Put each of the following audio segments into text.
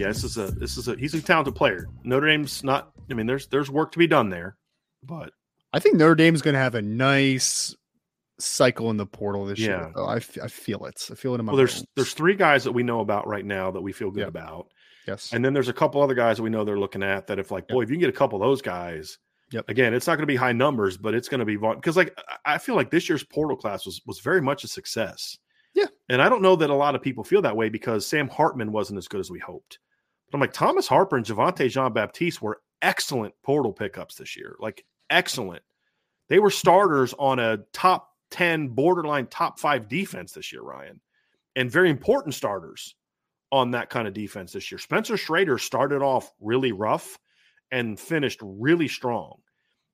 Yeah, this is a this is a he's a talented player. Notre Dame's not. I mean, there's there's work to be done there, but I think Notre Dame's going to have a nice cycle in the portal this Yeah. year. Though. I, f- I feel it. I feel it in my well, there's there's three guys that we know about right now that we feel good Yep. about, yes. and then there's a couple other guys that we know they're looking at that if like boy, if you can get a couple of those guys, Yep. Again, it's not going to be high numbers, but it's going to be because like I I feel like this year's portal class was was very much a success. Yeah. and I don't know that a lot of people feel that way because Sam Hartman wasn't as good as we hoped. But I'm like Thomas Harper and Javontae Jean Baptiste were excellent portal pickups this year, like excellent. They were starters on a top 10 borderline top 5 defense this year, Ryan. And very important starters on that kind of defense this year. Spencer Schrader started off really rough and finished really strong.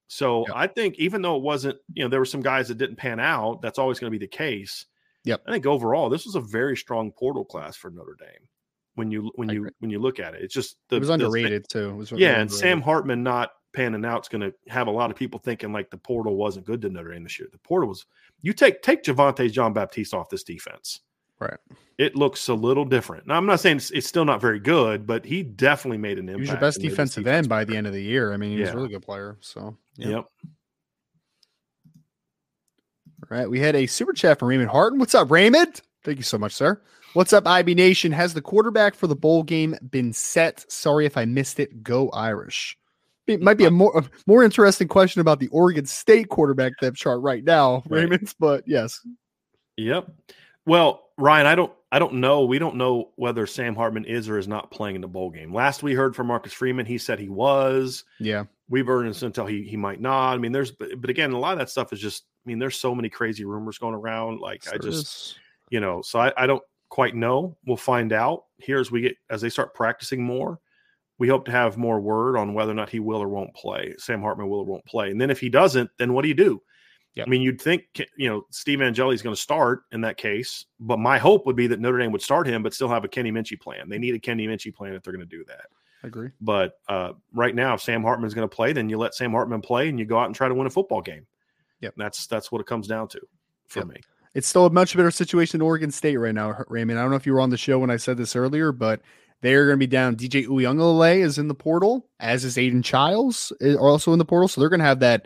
So Yep. I think even though it wasn't, you know, there were some guys that didn't pan out, that's always going to be the case. Yep. I think overall this was a very strong portal class for Notre Dame. When you when you when you look at it, it's just the, it was the- underrated too. It was yeah, and. Sam Hartman not panning out is going to have a lot of people thinking like the portal wasn't good to Notre Dame this year. The portal was. You take take Javontae John Baptiste off this defense. Right. It looks a little different. Now I'm not saying it's, it's still not very good, but he definitely made an impact. He was your best and made this defensive defense end by the end of the year. I mean, he was Yeah. a really good player. So, yeah. Yep. All right. We had a super chat from Raymond Harton. What's up, Raymond? Thank you so much, sir. What's up, IB Nation? Has the quarterback for the bowl game been set? Sorry if I missed it. Go Irish. It might be a more a more interesting question about the Oregon State quarterback depth chart right now, Right. Raymond. But yes, Yep. Well, Ryan, I don't I don't know. We don't know whether Sam Hartman is or is not playing in the bowl game. Last we heard from Marcus Freeman, he said he was. yeah, We've heard until he he might not. I mean, there's but, but again, a lot of that stuff is just I mean, there's so many crazy rumors going around. Like I just is. you know, so I, I don't quite know. We'll find out here as we get as they start practicing more. We hope to have more word on whether or not he will or won't play. Sam Hartman will or won't play. And then if he doesn't, then what do you do? Yep. I mean, you'd think you know Steve Angeli is going to start in that case, but my hope would be that Notre Dame would start him, but still have a Kenny Minchey plan. They need a Kenny Minchey plan if they're going to do that. I agree. But uh, right now, if Sam Hartman's going to play, then you let Sam Hartman play and you go out and try to win a football game. Yep. That's that's what it comes down to for Yep. me. It's still a much better situation in Oregon State right now, Raymond. I don't know if you were on the show when I said this earlier, but they're going to be down. DJ Uiagalelei is in the portal, as is Aidan Chiles is also in the portal. So they're going to have that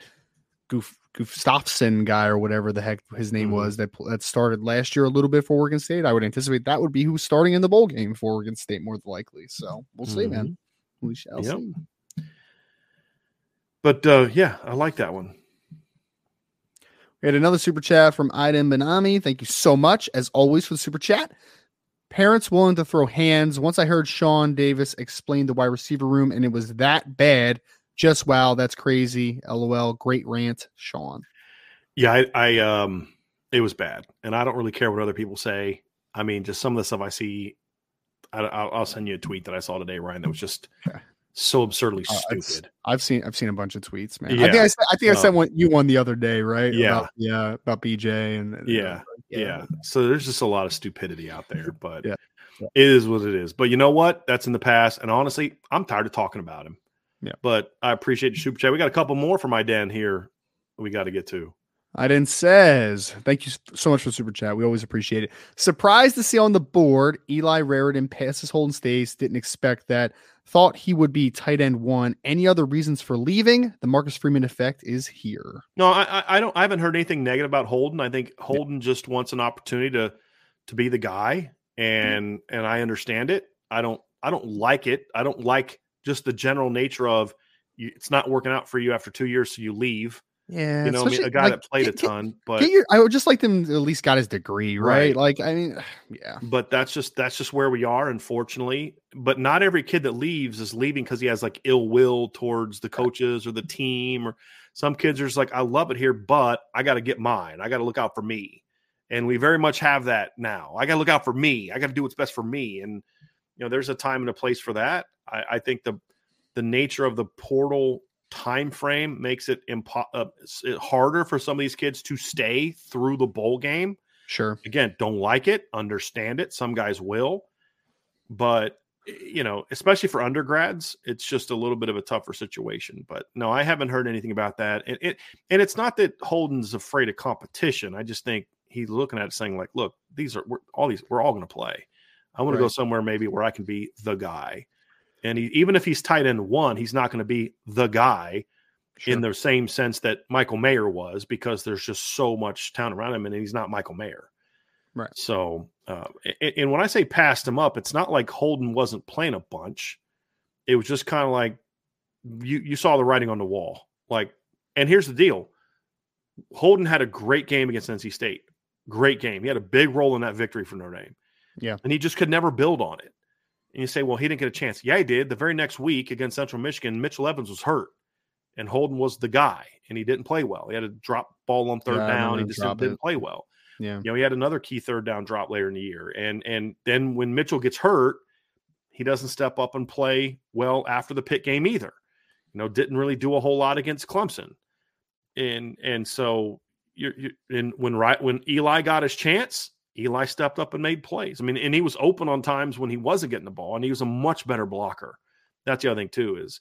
Goof Gustafson guy or whatever the heck his name Mhm. was that that started last year a little bit for Oregon State. I would anticipate that would be who's starting in the bowl game for Oregon State more than likely. So we'll see, man. We shall Yep. see. But uh, yeah, I like that one. We had another super chat from Aiden Benami. Thank you so much, as always, for the super chat. Parents willing to throw hands. Once I heard Sean Davis explain the wide receiver room, and it was that bad. Just wow, that's crazy. LOL. Great rant, Sean. Yeah, I, I um, it was bad, and I don't really care what other people say. I mean, just some of the stuff I see. I, I'll, I'll send you a tweet that I saw today, Ryan. That was just. so absurdly Uh, stupid. I've seen I've seen a bunch of tweets, man. I think I, I think I sent one you one the other day, right? Yeah. About, yeah, about BJ and, and, Yeah, uh, Yeah. So there's just a lot of stupidity out there, but Yeah. it is what it is. But you know what? That's in the past. And honestly, I'm tired of talking about him. Yeah. But I appreciate your super chat. We got a couple more for my den here. We got to get to. Iden says, Thank you so much for super chat. We always appreciate it. Surprised to see on the board Eli Raridon passes Holden Staes. Didn't expect that. Thought he would be tight end one. Any other reasons for leaving? The Marcus Freeman effect is here. No, I, I don't. I haven't heard anything negative about Holden. I think Holden yeah. just wants an opportunity to to be the guy, and mm-hmm. and I understand it. I don't. I don't like it. I don't like just the general nature of you, it's not working out for you after two years, so you leave. Yeah, you know, I mean, a guy like, that played get, a ton, but your, I would just like them at least got his degree, right? right? Like, I mean, yeah. But that's just that's just where we are, unfortunately. But not every kid that leaves is leaving because he has like ill will towards the coaches or the team, or some kids are just like, I love it here, but I got to get mine. I got to look out for me, and we very much have that now. I got to look out for me. I got to do what's best for me, and you know, there's a time and a place for that. I, I think the the nature of the portal time frame makes it impo- uh, harder for some of these kids to stay through the bowl game. Sure. Again, don't like it, understand it. Some guys will, but you know, especially for undergrads, it's just a little bit of a tougher situation. But no, I haven't heard anything about that. And it and it's not that Holden's afraid of competition. I just think he's looking at it saying like, look, these are we're, all these we're all going to play. I want right. to go somewhere maybe where I can be the guy. And he, even if he's tight end one, he's not going to be the guy sure. in the same sense that Michael Mayer was because there's just so much talent around him and he's not Michael Mayer. Right. So, uh, and, and when I say passed him up, it's not like Holden wasn't playing a bunch. It was just kind of like you you saw the writing on the wall. Like, and here's the deal: Holden had a great game against NC State. Great game. He had a big role in that victory for Notre Dame. Yeah. And he just could never build on it. And you say, well, he didn't get a chance. Yeah, he did. The very next week against Central Michigan, Mitchell Evans was hurt, and Holden was the guy, and he didn't play well. He had a drop ball on third yeah, down. He just didn't it. play well. Yeah, you know, he had another key third down drop later in the year, and and then when Mitchell gets hurt, he doesn't step up and play well after the pit game either. You know, didn't really do a whole lot against Clemson, and and so you you and when right when Eli got his chance, Eli stepped up and made plays. I mean, and he was open on times when he wasn't getting the ball, and he was a much better blocker. That's the other thing too is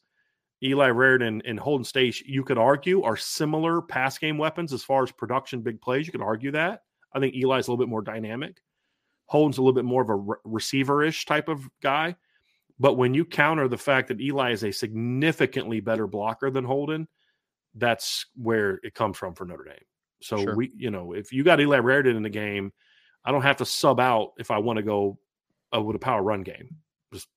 Eli Raridon and Holden Staes. You could argue are similar pass game weapons as far as production, big plays. You could argue that. I think Eli's a little bit more dynamic. Holden's a little bit more of a re- receiver-ish type of guy. But when you counter the fact that Eli is a significantly better blocker than Holden, that's where it comes from for Notre Dame. So sure. we, you know, if you got Eli Raridon in the game I don't have to sub out if I want to go uh, with a power run game. Just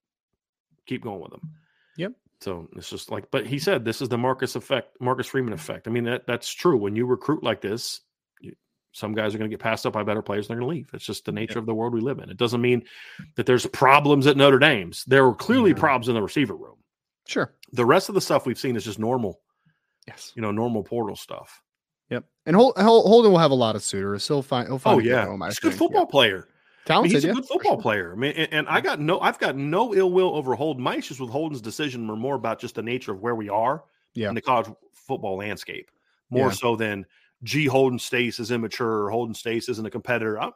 keep going with them. Yep. So it's just like, but he said this is the Marcus effect, Marcus Freeman effect. I mean that that's true. When you recruit like this, you, some guys are going to get passed up by better players. And they're going to leave. It's just the nature yep. of the world we live in. It doesn't mean that there's problems at Notre Dame's. There were clearly problems in the receiver room. Sure. The rest of the stuff we've seen is just normal. Yes. You know, normal portal stuff. Yep. And Holden will have a lot of suitors. He'll find. He'll oh, find. Oh yeah, home, he's a good football player. Talented. I mean, he's a yeah, good football sure. player. I mean, and, and, I got no, I've got no ill will over Holden. My issues with Holden's decision were more about just the nature of where we are yeah. in the college football landscape, more yeah. so than G Holden Staes is immature or Holden Staes isn't a competitor. I, I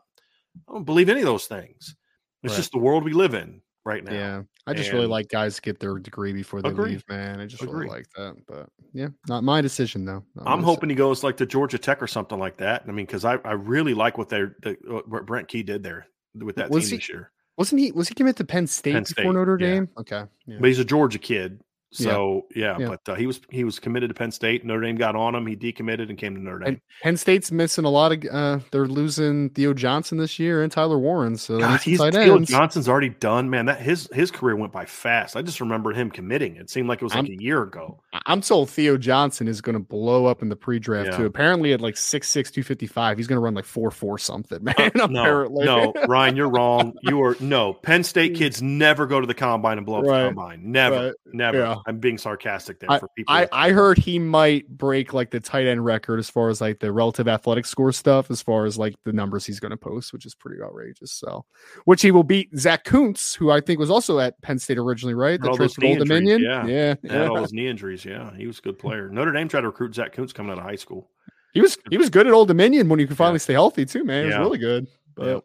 don't believe any of those things. It's right. just the world we live in right now. Yeah. I just and really like guys get their degree before they agree. leave, man. I just agree. really like that. But yeah, not my decision though. Not I'm hoping decision. he goes like to Georgia Tech or something like that. I mean, because I, I really like what they what Brent Key did there with that was team he, this year. Wasn't he was he committed to Penn State, Penn State before Notre Dame? Yeah. Okay. Yeah. But he's a Georgia kid. So yeah, yeah, but uh, he was he was committed to Penn State. Notre Dame got on him. He decommitted and came to Notre Dame. And Penn State's missing a lot of. Uh, they're losing Theo Johnson this year and Tyler Warren. So God, he's, Theo Johnson's already done. Man, that his his career went by fast. I just remember him committing. It seemed like it was like I'm, a year ago. I'm told Theo Johnson is going to blow up in the pre-draft yeah. too. Apparently, at like 6'6", 255, he's going to run like four four something. Man, uh, apparently. no, no, Ryan, you're wrong. You are no Penn State kids never go to the combine and blow up right. the combine. Never, right. never. Yeah. I'm being sarcastic there for people. I, I heard he might break like the tight end record as far as like the relative athletic score stuff, as far as like the numbers he's going to post, which is pretty outrageous. So, which he will beat Zach Kuntz, who I think was also at Penn State originally, right? The transfer Old Dominion. Yeah. Yeah. yeah. all his knee injuries. Yeah. He was a good player. Notre Dame tried to recruit Zach Kuntz coming out of high school. He was he was good at Old Dominion when he could finally yeah. stay healthy too, man. He was really good. But.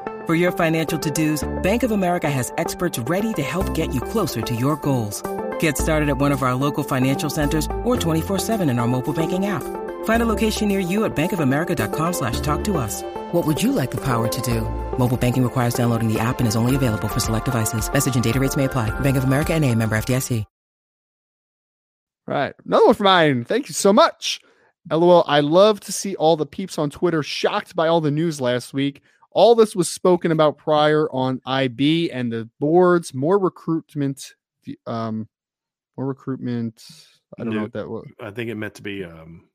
For your financial to-dos, Bank of America has experts ready to help get you closer to your goals. Get started at one of our local financial centers or 24-7 in our mobile banking app. Find a location near you at bankofamerica.com slash talk to us. What would you like the power to do? Mobile banking requires downloading the app and is only available for select devices. Message and data rates may apply. Bank of America and a member FDIC. Right. Another one for mine. Thank you so much. LOL. I love to see all the peeps on Twitter shocked by all the news last week. All this was spoken about prior on IB and the boards. More recruitment. Um, more recruitment. I don't New- know what that was. I think it meant to be um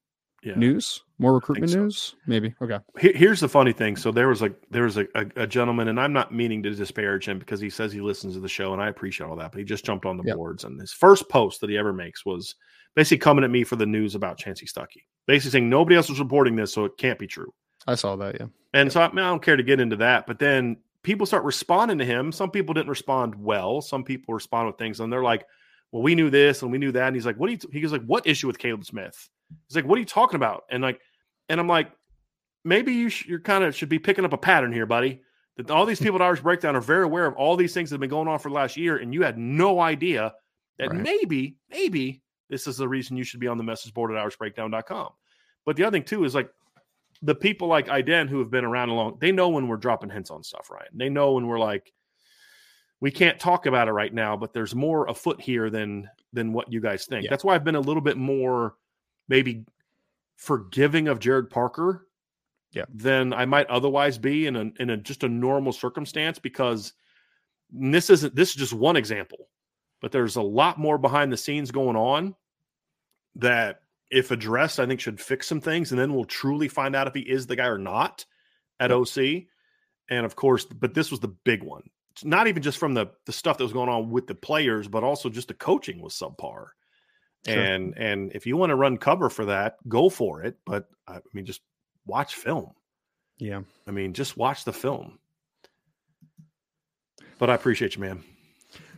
yeah. News. More recruitment so. news. Maybe. Okay. Here's the funny thing. So there was like there was a, a, a gentleman, and I'm not meaning to disparage him because he says he listens to the show, and I appreciate all that. But he just jumped on the Yep. boards, and his first post that he ever makes was basically coming at me for the news about Chansi Stuckey, basically saying nobody else is reporting this, so it can't be true. I saw that. Yeah. And so I, mean, I don't care to get into that. But then people start responding to him. Some people didn't respond well. Some people respond with things, and they're like, "Well, we knew this and we knew that." And he's like, "What do you?" He goes like, "What issue with Caleb Smith?" He's like, "What are you talking about?" And like, and I'm like, maybe you sh- you're kind of should be picking up a pattern here, buddy. That all these hmm. people at Irish Breakdown are very aware of all these things that have been going on for the last year, and you had no idea that Right. maybe, maybe this is the reason you should be on the message board at irishbreakdown.com. But the other thing too is like the people like Iden who have been around a long, they know when we're dropping hints on stuff, right? They know when we're like, we can't talk about it right now, but there's more afoot here than than what you guys think. Yeah. That's why I've been a little bit more maybe forgiving of Gerad Parker Yeah. than I might otherwise be in a in a just a normal circumstance because this isn't this is just one example, but there's a lot more behind the scenes going on that if addressed, I think should fix some things, and then we'll truly find out if he is the guy or not at OC. And of course, but this was the big one. It's not even just from the the stuff that was going on with the players, but also just the coaching was subpar. Sure. And and if you want to run cover for that, go for it. But I mean, just watch film. Yeah. I mean, just watch the film. But I appreciate you, man.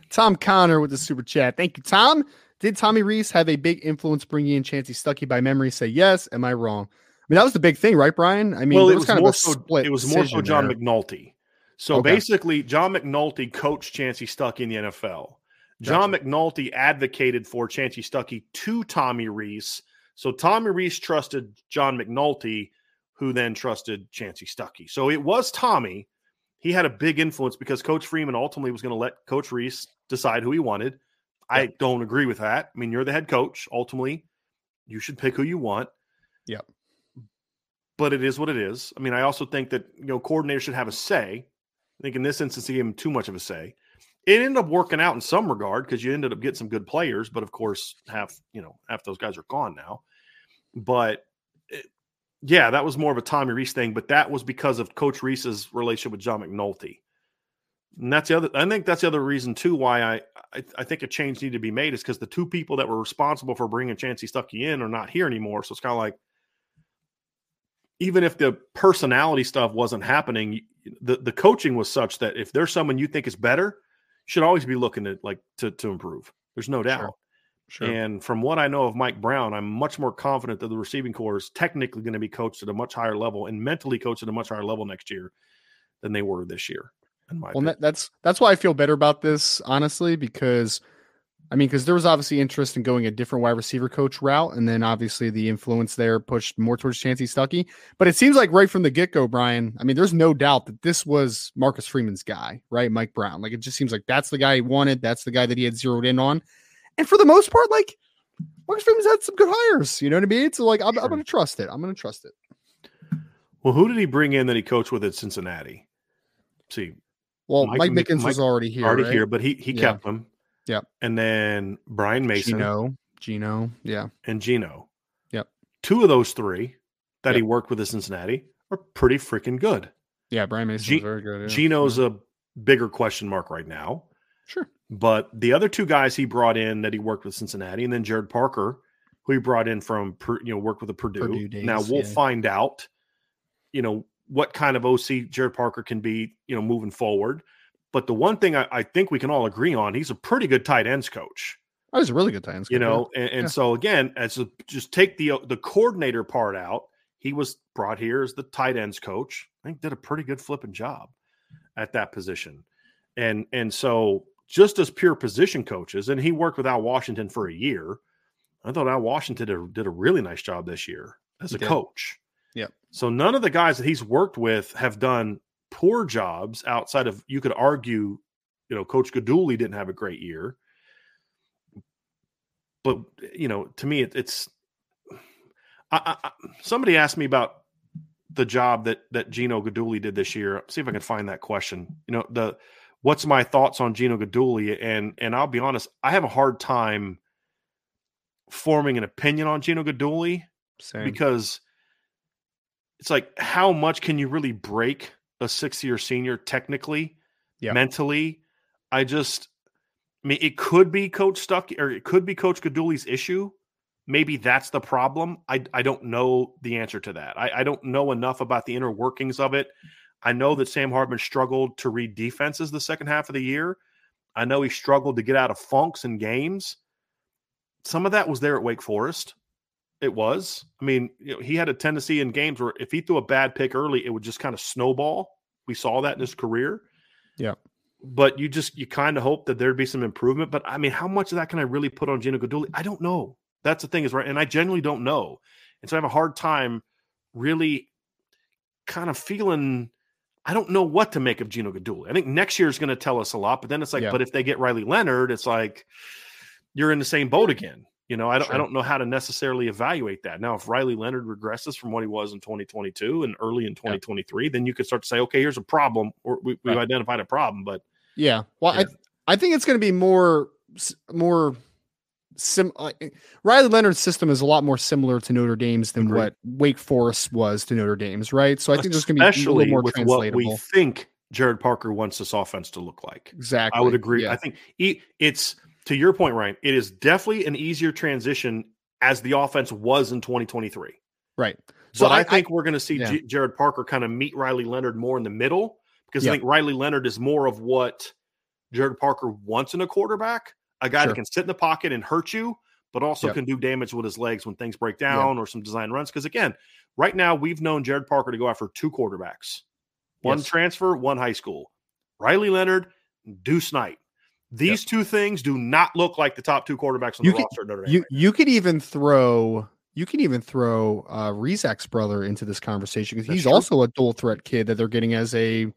Tom Connor with the super chat. Thank you, Tom. Did Tommy Rees have a big influence bringing in Chansi Stuckey by memory? Say yes. Am I wrong? I mean, that was the big thing, right, Brian? I mean, well, it was was, kind more of a so. split. It was more so John there. McNulty. So Okay. basically, John McNulty coached Chansi Stuckey in the NFL. John McNulty advocated for Chansi Stuckey to Tommy Rees. So Tommy Rees trusted John McNulty, who then trusted Chansi Stuckey. So it was Tommy. He had a big influence because Coach Freeman ultimately was going to let Coach Rees decide who he wanted. I don't agree with that. I mean, you're the head coach. Ultimately, you should pick who you want. Yep. But it is what it is. I mean, I also think that you know coordinators should have a say. I think in this instance, he gave him too much of a say. It ended up working out in some regard because you ended up getting some good players, but of course, half you know half those guys are gone now. But it- yeah, that was more of a Tommy Rees thing, but that was because of Coach Rees's relationship with John McNulty. And that's the other. I think that's the other reason too why I I, I think a change needed to be made is because the two people that were responsible for bringing Chansi Stuckey in are not here anymore. So it's kind of like even if the personality stuff wasn't happening, the the coaching was such that if there's someone you think is better, you should always be looking at like to to improve. There's no doubt. Sure. And from what I know of Mike Brown, I'm much more confident that the receiving corps is technically going to be coached at a much higher level and mentally coached at a much higher level next year than they were this year. In my well, that, that's that's why I feel better about this, honestly, because I mean, because there was obviously interest in going a different wide receiver coach route, and then obviously the influence there pushed more towards Chansi Stuckey. But it seems like right from the get go, Brian. I mean, there's no doubt that this was Marcus Freeman's guy, right? Mike Brown. Like it just seems like that's the guy he wanted. That's the guy that he had zeroed in on. And for the most part, like Marcus Freeman's had some good hires. You know what I mean? So like I'm, sure. I'm going to trust it. I'm going to trust it. Well, who did he bring in that he coached with at Cincinnati? See, well, Mike, Mike Mickens Mike, was already here, already right? here, but he he yeah. kept him. Yep. And then Brian Mason, Gino, Gino, yeah, and Gino. Yep. Two of those three that yep. he worked with at Cincinnati are pretty freaking good. Yeah, Brian Mason G- very good. Yeah. Gino's yeah. a bigger question mark right now. Sure. But the other two guys he brought in that he worked with Cincinnati, and then Gerad Parker, who he brought in from you know worked with the Purdue. Purdue days, now we'll yeah. find out, you know, what kind of OC Gerad Parker can be, you know, moving forward. But the one thing I, I think we can all agree on, he's a pretty good tight ends coach. Oh, he's a really good tight ends. You know, and, and yeah. so again, as a, just take the the coordinator part out, he was brought here as the tight ends coach. I think did a pretty good flipping job at that position. And and so just as pure position coaches, and he worked with Al Washington for a year. I thought Al Washington did a, did a really nice job this year as a coach. Yep. So none of the guys that he's worked with have done poor jobs outside of you could argue, you know, Coach Guidugli didn't have a great year. But you know, to me, it, it's I, I, somebody asked me about the job that that Gino Guidugli did this year. See if I can find that question. You know, the what's my thoughts on Gino Guidugli? And and I'll be honest, I have a hard time forming an opinion on Gino Guidugli Same. because it's like how much can you really break a six year senior technically, yeah. mentally? I just I mean it could be Coach Stuck or it could be Coach Guidugli's issue. Maybe that's the problem. I I don't know the answer to that. I, I don't know enough about the inner workings of it. I know that Sam Hartman struggled to read defenses the second half of the year. I know he struggled to get out of funks and games. Some of that was there at Wake Forest. It was. I mean, you know, he had a tendency in games where if he threw a bad pick early, it would just kind of snowball. We saw that in his mm. career. Yeah. But you just you kind of hope that there'd be some improvement. But I mean, how much of that can I really put on Gino Guidugli? I don't know. That's the thing is right, and I genuinely don't know, and so I have a hard time really kind of feeling I don't know what to make of Gino Guidugli. I think next year is going to tell us a lot, but then it's like, Yeah. but if they get Riley Leonard, it's like you're in the same boat again. You know, I don't, I don't know how to necessarily evaluate that. Now, if Riley Leonard regresses from what he was in 2022 and early in 2023, then you could start to say, okay, here's a problem, or we, we've Right. identified a problem. But Yeah. Well, Yeah. I I think it's going to be more more sim. Uh, Riley Leonard's system is a lot more similar to Notre Dame's than Agreed. what Wake Forest was to Notre Dame's, right? So I think there's going to be a little more with what we think Gerad Parker wants this offense to look like. exactly. I would agree. Yeah. I think he, it's to your point, Ryan. It is definitely an easier transition as the offense was in 2023. right. So So I, I, think we're going to see yeah. Gerad Parker kind of meet Riley Leonard more in the middle because Yeah. I think Riley Leonard is more of what Gerad Parker wants in a quarterback a guy Sure. that can sit in the pocket and hurt you, but also Yep. can do damage with his legs when things break down or some design runs. Because again, right now we've known Gerad Parker to go after two quarterbacks one Yes. transfer, one high school. Riley Leonard, Deuce Knight. These two things do not look like the top two quarterbacks on You the can- roster Notre Dame. you right you could even throw you can even throw uh Rezak's brother into this conversation because he's true. also a dual threat kid that they're getting as a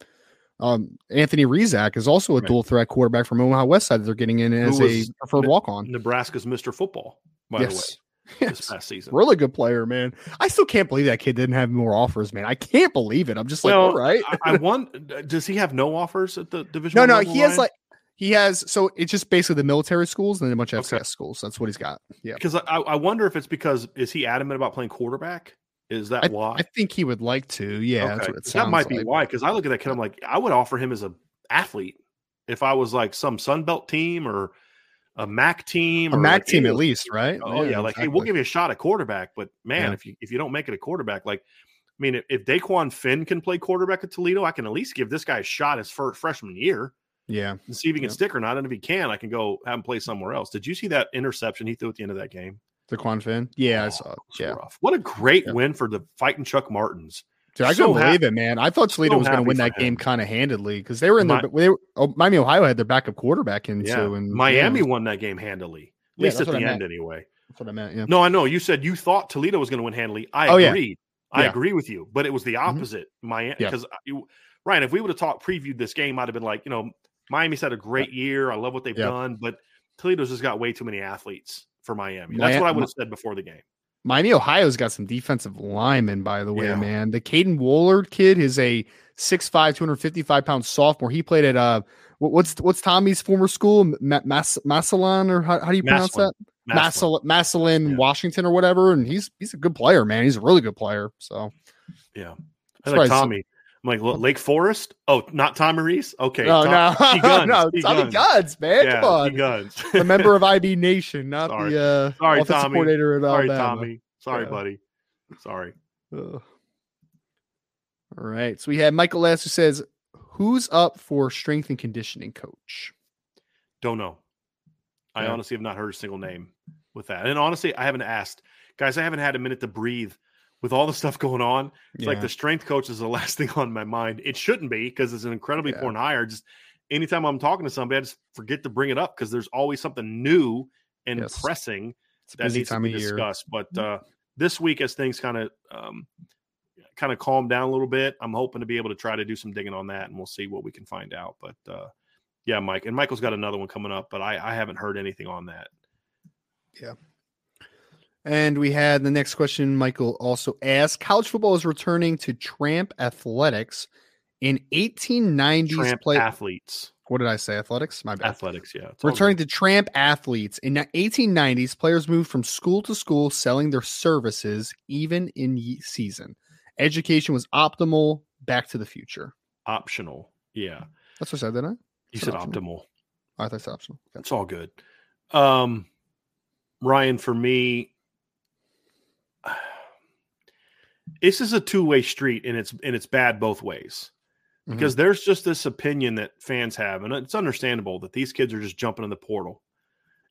um Anthony Rezak is also a Right. dual threat quarterback from Omaha West Side that they're getting in as a preferred walk on. Nebraska's Mr. Football, by Yes. the way, this Yes. past season. Really good player, man. I still can't believe that kid didn't have more offers, man. I can't believe it. I'm just like, all right. I, I want. Does he have no offers at the division? no, no, he has like he has so it's just basically the military schools and then a bunch of Okay. FCS schools. That's what he's got. Yeah. because I, I wonder if it's because is he adamant about playing quarterback? Is that I, why? I think he would like to. Yeah, that's Okay. what it 'Cause that might be like. why. Because I look at that kid, I'm like, I would offer him as a athlete if I was like some Sun Belt team or a MAC team, A or MAC like team any at least, right? Oh yeah, like hey, we'll give you a shot at quarterback, but man, Yeah. if you if you don't make it a quarterback, like I mean, if, if Dequan Finn can play quarterback at Toledo, I can at least give this guy a shot his first freshman year. Yeah. and see if he can Yep. stick or not. And if he can, I can go have him play somewhere else. Did you see that interception he threw at the end of that game? Dequan Finn. Yeah, I Oh, saw it. it Yeah. rough. What a great Yeah. win for the fighting Chuck Martins. Dude, I So couldn't believe happy- it, man. I thought Toledo so was going to win that game kind of handedly because they were in Mi- the they were, oh, Miami Ohio had their backup quarterback in Yeah. too, and Miami yeah, won that game handily, at Yeah, least at the I end, meant. anyway. that's what I meant. Yeah, No, I know. You said you thought Toledo was going to win handily. I Oh, yeah. agreed. I Yeah. agree with you, but it was the Mhm. opposite. Miami, Yeah. because Ryan, if we would have talked previewed this game, I'd have been like, you know, Miami's had a great year. I love what they've Yeah. done, but Toledo's just got way too many athletes for Miami. That's what I would have said before the game. Miami Ohio's got some defensive linemen, by the way, Yeah. man. The Caden Woolard kid is a 6'5", 255 pound sophomore. He played at uh, what's what's Tommy's former school, Ma- Mas- Massillon, or how, how do you pronounce that? Massillon. Yeah. Washington, or whatever. And he's he's a good player, man. He's a really good player. So Yeah. I like Tommy. I'm like, "Look, Lake Forest? Oh, not Tommy Rees? Okay. no, Tom- no. Guns, no, Tommy Guns. Guns, man. Yeah, Come on. Guns. a member of IB Nation, not Sorry. the uh, Sorry, offensive Tommy. coordinator at Sorry, Alabama. Tommy. Sorry, Yeah. buddy. Sorry. Ugh. All right. So we have Michael S. who says, Who's up for strength and conditioning coach? Don't know. I Yeah. honestly have not heard a single name with that. And honestly, I haven't asked. Guys, I haven't had a minute to breathe with all the stuff going on. It's like the strength coach is the last thing on my mind. It shouldn't be because it's an incredibly Yeah. important hire. Just anytime I'm talking to somebody, I just forget to bring it up because there's always something new and Yes. pressing that needs to be of year. discussed. But uh, this week, as things kind of um, kind of calm down a little bit, I'm hoping to be able to try to do some digging on that, and we'll see what we can find out. But uh, yeah, Mike and Michael's got another one coming up, but I, I haven't heard anything on that. And we had the next question. Michael also asked College football is returning to Tramp Athletics in 1890s. Tramp play- athletes, what did I say? Athletics? My bad. athletics, yeah. Returning good. to Tramp athletes in the 1890s, players moved from school to school selling their services even in ye- season. Education was optimal. Back to the future. optional. Yeah, That's what I said, didn't I? you Said optional. optimal. I thought it's optional. It's all good. Um, Ryan, for me, this is a two way street, and it's and it's bad both ways. Mhm. because there's just this opinion that fans have, and it's understandable that these kids are just jumping in the portal,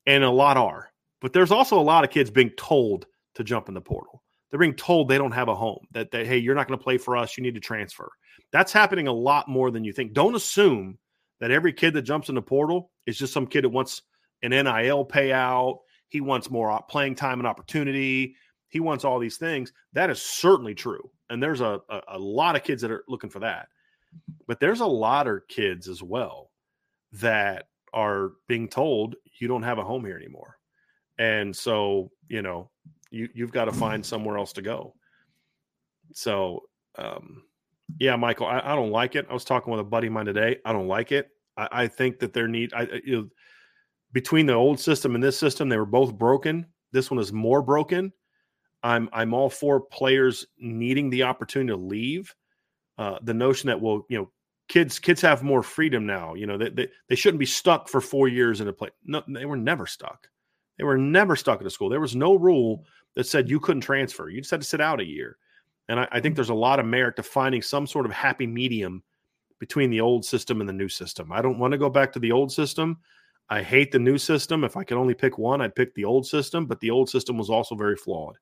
and a lot are. But there's also a lot of kids being told to jump in the portal. They're being told they don't have a home. That they, hey, you're not going to play for us. You need to transfer. That's happening a lot more than you think. Don't assume that every kid that jumps in the portal is just some kid that wants an NIL payout. He wants more playing time and opportunity. He wants all these things. That is certainly true, and there's a, a, a lot of kids that are looking for that. But there's a lot of kids as well that are being told you don't have a home here anymore. And so you know you you've got to find somewhere else to go. So um yeah michael I, I don't like it. I was talking with a buddy of mine today. I don't like it. I, I think that there need i you know between the old system and this system they were both broken. This one is more broken i'm i'm all for players needing the opportunity to leave uh, the notion that well, you know, kids kids have more freedom now. You know, they, they they shouldn't be stuck for four years in a place. No, they were never stuck. They were never stuck at a school. There was no rule that said you couldn't transfer. You just had to sit out a year. And I, I think there's a lot of merit to finding some sort of happy medium between the old system and the new system. I don't want to go back to the old system. I hate the new system. If I could only pick one, I'd pick the old system, but the old system was also very flawed.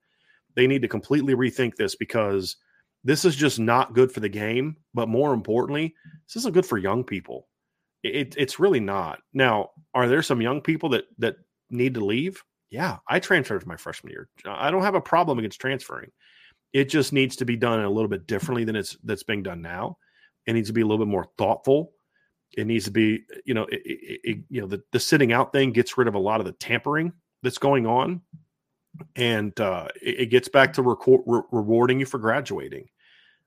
They need to completely rethink this because this is just not good for the game. But more importantly, this isn't good for young people. It, it's really not. Now, are there some young people that that need to leave? Yeah, I transferred my freshman year. I don't have a problem against transferring. It just needs to be done a little bit differently than it's that's being done now. It needs to be a little bit more thoughtful. It needs to be, you know, it, it, you know, the, the sitting out thing gets rid of a lot of the tampering that's going on, and uh, it, it gets back to re- rewarding you for graduating.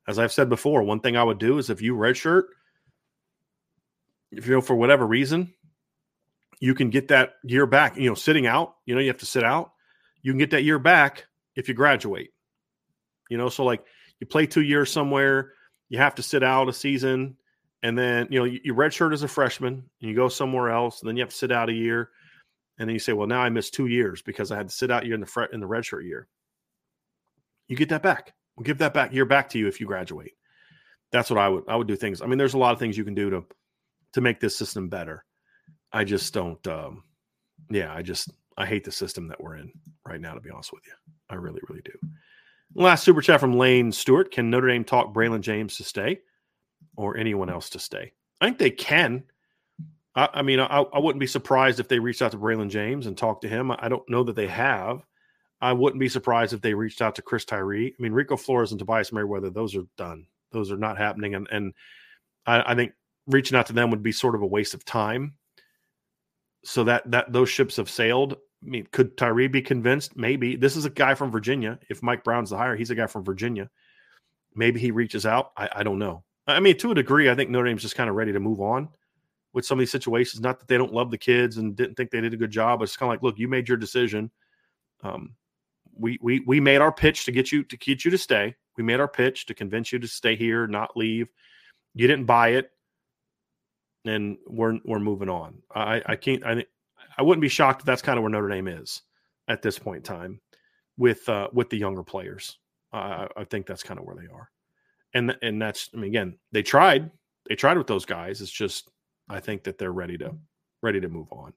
As I've said before, one thing I would do is if you redshirt, if you know for whatever reason, you can get that year back. You know, sitting out, you know, you have to sit out. You can get that year back if you graduate. You know, so like you play two years somewhere, you have to sit out a season, and then you know you, you redshirt as a freshman, and you go somewhere else, and then you have to sit out a year, and then you say, well, now I missed two years because I had to sit out year in the fre- in the redshirt year. You get that back. We'll give that back year back to you if you graduate. That's what I would I would do things. I mean, there's a lot of things you can do to to make this system better. I just don't. Um, yeah, I just I hate the system that we're in right now. To be honest with you, I really, really do. Last super chat from Lane Stewart: Can Notre Dame talk Braylon James to stay, or anyone else to stay? I think they can. I, I mean, I, I, wouldn't be surprised if they reached out to Braylon James and talked to him. I don't know that they have. I wouldn't be surprised if they reached out to Chris Tyree. I mean, Rico Flores and Tobias Merriweather; those are done. Those are not happening, and and I, I think reaching out to them would be sort of a waste of time. So that that those ships have sailed. I mean, could Tyree be convinced? Maybe. This is a guy from Virginia. If Mike Brown's the hire, he's a guy from Virginia. Maybe he reaches out. I, I don't know. I mean, to a degree, I think Notre Dame's just kind of ready to move on with some of these situations. Not that they don't love the kids and didn't think they did a good job, it's kind of like, look, you made your decision. Um, we we we made our pitch to get you to get you to stay. We made our pitch to convince you to stay here, not leave. You didn't buy it and we're we're moving on. I I can't I I wouldn't be shocked if that's kind of where Notre Dame is at this point in time with uh, with the younger players. I think that's kind of where they are, and and that's I mean again they tried they tried with those guys. It's just I think that they're ready to ready to move on.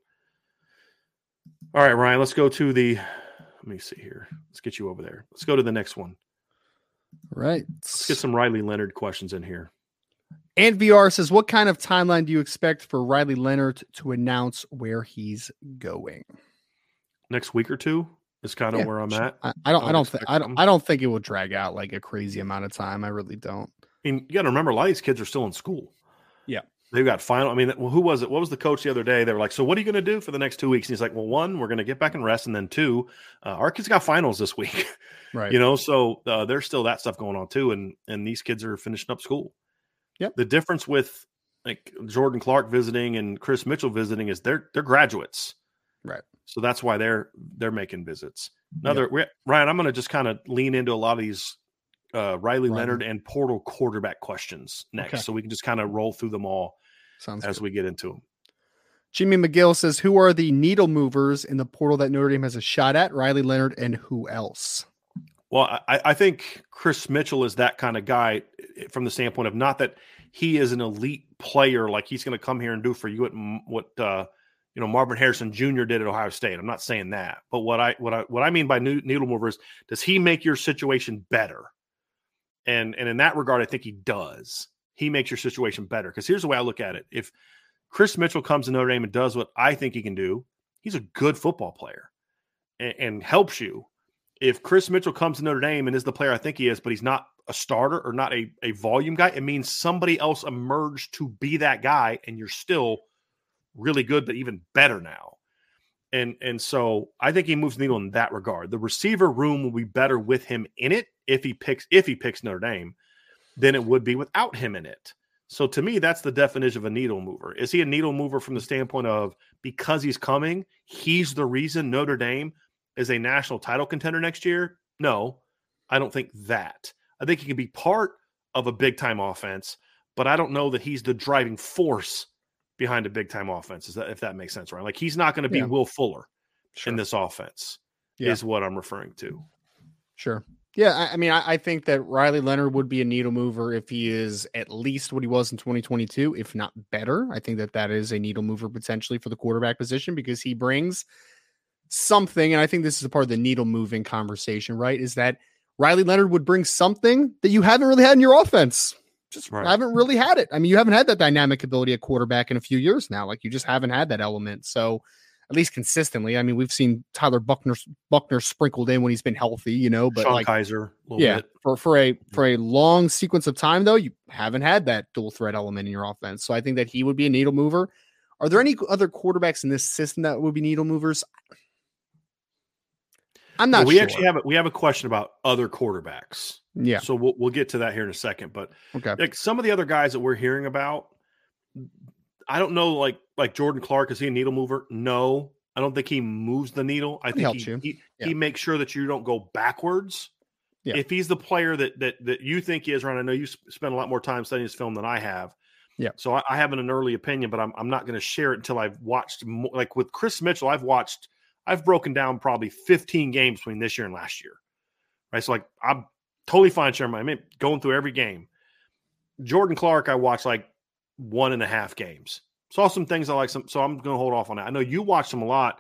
All right, Ryan, let's go to the. Let me see here. Let's get you over there. Let's go to the next one. All right. Let's get some Riley Leonard questions in here. And VR says, what kind of timeline do you expect for Riley Leonard to announce where he's going? Next week or two is kind of yeah, where I'm at. I, I don't. I, don't think. I don't. I don't think it will drag out like a crazy amount of time. I really don't. I mean, you got to remember, a lot of these kids are still in school. Yeah, they've got final. I mean, well, who was it? What was the coach the other day? They were like, "So what are you going to do for the next two weeks?" And he's like, "Well, one, we're going to get back and rest, and then two, uh, our kids got finals this week, right? You know, so uh, there's still that stuff going on too, and and these kids are finishing up school. Yep. The difference with like Jordan Clark visiting and Chris Mitchell visiting is they're they're graduates. Right. So that's why they're they're making visits. Another yep. Ryan, I'm going to just kind of lean into a lot of these uh, Riley right. Leonard and portal quarterback questions next, okay. so we can just kind of roll through them all Sounds as good. we get into them. Jimmy McGill says, "Who are the needle movers in the portal that Notre Dame has a shot at? Riley Leonard and who else?" Well, I, I, think Chris Mitchell is that kind of guy eh, from the standpoint of not that he is an elite player like he's going to come here and do for you what what uh, you know Marvin Harrison Jr. did at Ohio State. I'm not saying that, but what I what I what I mean by needle movers does he make your situation better? And and in that regard, I think he does. He makes your situation better because here's the way I look at it: if Chris Mitchell comes to Notre Dame and does what I think he can do, he's a good football player and, and helps you if Chris Mitchell comes to Notre Dame and is the player I think he is, but he's not a starter or not a, a volume guy, it means somebody else emerged to be that guy, and you're still really good, but even better now. And and so I think he moves the needle in that regard. The receiver room will be better with him in it if he picks if he picks Notre Dame than it would be without him in it. So to me, that's the definition of a needle mover. Is he a needle mover from the standpoint of because he's coming, he's the reason Notre Dame is a national title contender next year? No, I don't think that. I think he can be part of a big time offense, but I don't know that he's the driving force behind a big time offense. That if that makes sense, right? Like he's not going to be yeah. Will Fuller sure. in this offense, yeah. is what I'm referring to. Sure. Yeah, I, I mean, I, I, think that Riley Leonard would be a needle mover if he is at least what he was in 2022, if not better. I think that that is a needle mover potentially for the quarterback position because he brings something, and I think this is a part of the needle moving conversation, right? Is that Riley Leonard would bring something that you haven't really had in your offense. Just right. haven't really had it. I mean, you haven't had that dynamic ability at quarterback in a few years now. Like you just haven't had that element. So at least consistently. I mean, we've seen Tyler Buckner Buchner sprinkled in when he's been healthy, you know, but Sean like Kizer, yeah, bit. for for a for a long sequence of time though, you haven't had that dual threat element in your offense. So I think that he would be a needle mover. Are there any other quarterbacks in this system that would be needle movers? I'm not. Well, we sure. actually have a, we have a question about other quarterbacks. Yeah. So we'll we'll get to that here in a second. But okay, like some of the other guys that we're hearing about, I don't know. Like like Jordan Clark is he a needle mover? No, I don't think he moves the needle. I think he he, yeah. he, makes sure that you don't go backwards. Yeah. If he's the player that that that you think he is, Ron, I know you spend a lot more time studying his film than I have. Yeah. So I, I have an early opinion, but I'm I'm not going to share it until I've watched. More, like with Chris Mitchell, I've watched I've broken down probably 15 games between this year and last year. Right. So like I'm totally fine sharing my I mean going through every game. Jordan Clark, I watched like one and a half games. Saw some things I like. Some, so I'm going to hold off on that. I know you watch them a lot,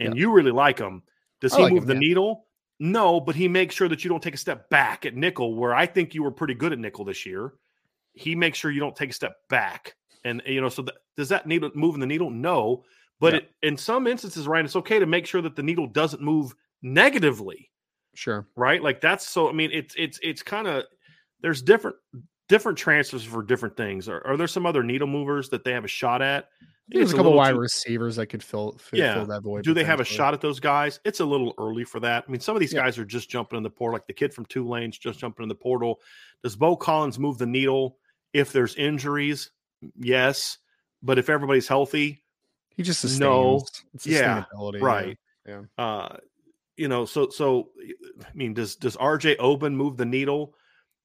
and yeah. you really like them. Does he like move him, the yeah. needle? No, but he makes sure that you don't take a step back at nickel, where I think you were pretty good at nickel this year. He makes sure you don't take a step back, and you know. So that, does that needle moving the needle? No, but yeah. it, in some instances, right, it's okay to make sure that the needle doesn't move negatively. Sure. Right. Like that's so. I mean, it's it's it's kind of there's different different transfers for different things. Are, are there some other needle movers that they have a shot at? There's a couple wide too, receivers that could fill, fill, yeah. fill that void. Do they have a shot at those guys? It's a little early for that. I mean, some of these yeah. guys are just jumping in the portal, like the kid from Tulane's just jumping in the portal. Does Beaux Collins move the needle if there's injuries? Yes, but if everybody's healthy, he just sustains. no. Yeah, right. Yeah. Uh, you know, so so I mean, does does RJ Oben move the needle?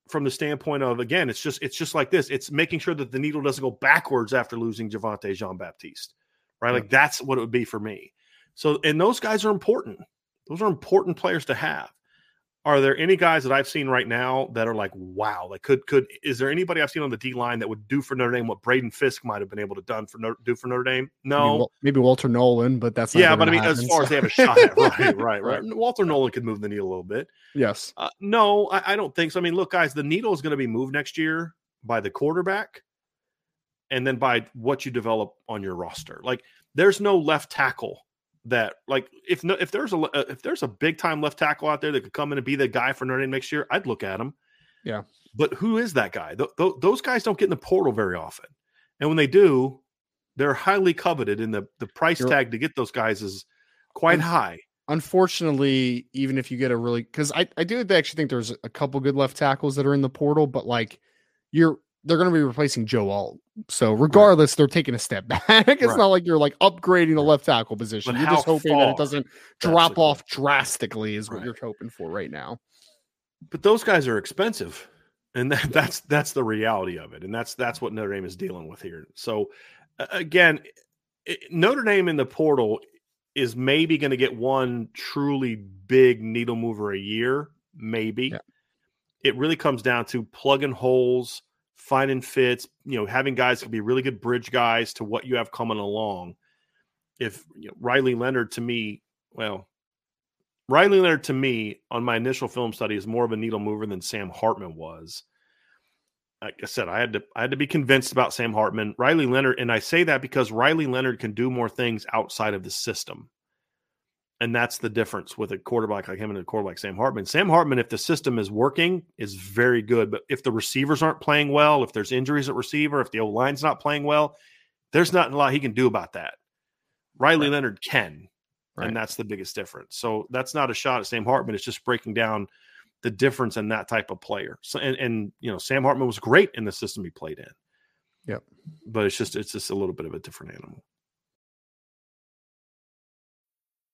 From the standpoint of again, it's just it's just like this. It's making sure that the needle doesn't go backwards after losing Javontae Jean Baptiste, right? Like that's what it would be for me. So, and those guys are important. Those are important players to have. Are there any guys that I've seen right now that are like, wow, like could could is there anybody I've seen on the D line that would do for Notre Dame what Braden Fisk might have been able to done for do for Notre Dame? No, maybe, maybe Walter Nolan, but that's yeah. But I mean, happen, as far so. as they have a shot, at, right, right, right, right. Walter Nolan could move the needle a little bit. Yes. Uh, no, I, I don't think so. I mean, look, guys, the needle is going to be moved next year by the quarterback, and then by what you develop on your roster. Like, there's no left tackle that like if no if there's a uh, if there's a big time left tackle out there that could come in and be the guy for Notre Dame next year, I'd look at him. Yeah, but who is that guy? Th- th- those guys don't get in the portal very often, and when they do, they're highly coveted, and the the price You're, tag to get those guys is quite un- high. Unfortunately, even if you get a really because I I do actually think there's a couple good left tackles that are in the portal, but like you're they're going to be replacing Joe Alt. So regardless, right. they're taking a step back. it's right. not like you're like upgrading the left tackle position. But you're just hoping that it doesn't drop off drastically is right. what you're hoping for right now. But those guys are expensive. And that, that's that's the reality of it. And that's that's what Notre Dame is dealing with here. So again, it, Notre Dame in the portal is maybe going to get one truly big needle mover a year, maybe. Yeah. It really comes down to plugging holes finding fits, you know, having guys can be really good bridge guys to what you have coming along. If you know, Riley Leonard to me, well, Riley Leonard to me on my initial film study is more of a needle mover than Sam Hartman was. Like I said, I had to I had to be convinced about Sam Hartman. Riley Leonard, and I say that because Riley Leonard can do more things outside of the system. And that's the difference with a quarterback like him and a quarterback Sam Hartman. Sam Hartman, if the system is working, is very good. But if the receivers aren't playing well, if there's injuries at receiver, if the old line's not playing well, there's not a lot he can do about that. Riley right. Leonard can, right. and that's the biggest difference. So that's not a shot at Sam Hartman. It's just breaking down the difference in that type of player. So and, and you know, Sam Hartman was great in the system he played in. Yep. But it's just it's just a little bit of a different animal.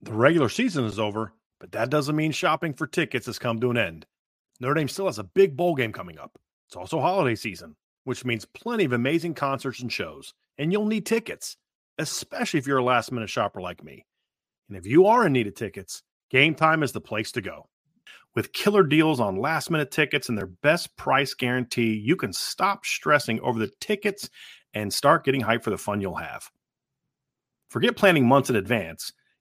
The regular season is over, but that doesn't mean shopping for tickets has come to an end. Notre Dame still has a big bowl game coming up. It's also holiday season, which means plenty of amazing concerts and shows, and you'll need tickets, especially if you're a last minute shopper like me. And if you are in need of tickets, Game Time is the place to go. With killer deals on last minute tickets and their best price guarantee, you can stop stressing over the tickets and start getting hyped for the fun you'll have. Forget planning months in advance.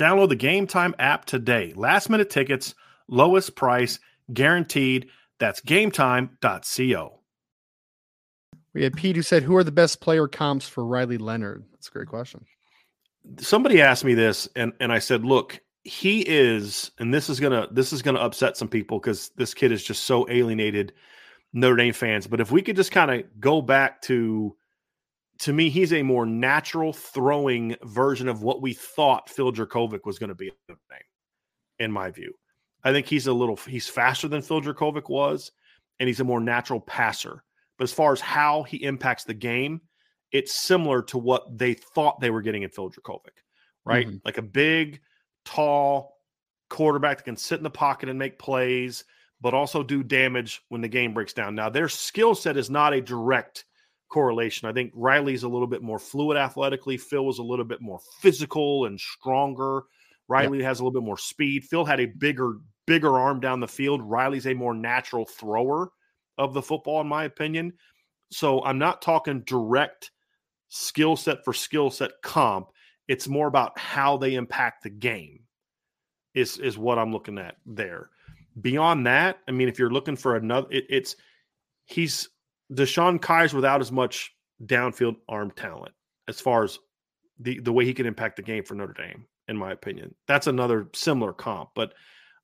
Download the Game Time app today. Last minute tickets, lowest price, guaranteed. That's gametime.co. We had Pete who said, Who are the best player comps for Riley Leonard? That's a great question. Somebody asked me this, and, and I said, Look, he is, and this is gonna this is gonna upset some people because this kid is just so alienated Notre Dame fans. But if we could just kind of go back to to me, he's a more natural throwing version of what we thought Phil Jurkovec was going to be at Notre Dame, in my view. I think he's a little he's faster than Phil Jurkovec was, and he's a more natural passer. But as far as how he impacts the game, it's similar to what they thought they were getting in Phil Jurkovec, right? Mm-hmm. Like a big, tall quarterback that can sit in the pocket and make plays, but also do damage when the game breaks down. Now, their skill set is not a direct correlation. I think Riley's a little bit more fluid athletically. Phil was a little bit more physical and stronger. Riley has a little bit more speed. Phil had a bigger, bigger arm down the field. Riley's a more natural thrower of the football, in my opinion. So I'm not talking direct skill set for skill set comp. It's more about how they impact the game, is is what I'm looking at there. Beyond that, I mean, if you're looking for another, it, it's he's DeShone Kizer without as much downfield arm talent as far as the the way he can impact the game for Notre Dame in my opinion. That's another similar comp, but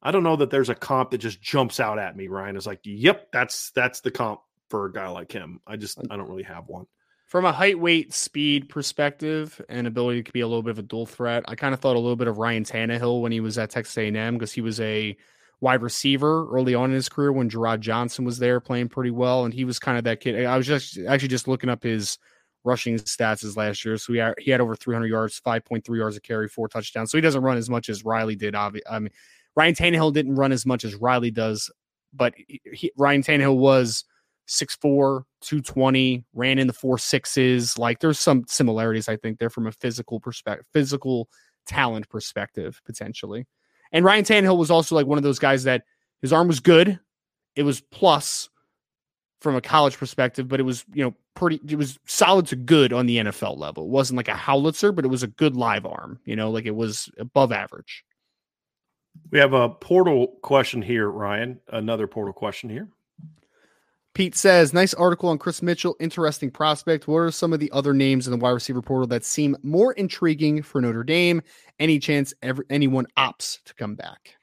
I don't know that there's a comp that just jumps out at me. Ryan is like, "Yep, that's that's the comp for a guy like him." I just I don't really have one. From a height, weight, speed perspective, and ability to be a little bit of a dual threat, I kind of thought a little bit of Ryan Tannehill when he was at Texas A&M because he was a wide receiver early on in his career when Jerrod Johnson was there playing pretty well, and he was kind of that kid. I was just actually just looking up his rushing stats as last year. So he had, he had over 300 yards, 5.3 yards a carry, four touchdowns. So he doesn't run as much as Riley did. Obviously I mean, Ryan Tannehill didn't run as much as Riley does, but he, Ryan Tannehill was 6'4, 220, ran in the four sixes. Like there's some similarities, I think, there from a physical perspective, physical talent perspective, potentially. And Ryan Tannehill was also like one of those guys that his arm was good. It was plus, from a college perspective, but it was, you know, pretty, it was solid to good on the NFL level. It wasn't like a howitzer, but it was a good live arm, you know, like it was above average. We have a portal question here, Ryan. Another portal question here. Pete says, nice article on Chris Mitchell. Interesting prospect. What are some of the other names in the wide receiver portal that seem more intriguing for Notre Dame? Any chance ever anyone opts to come back?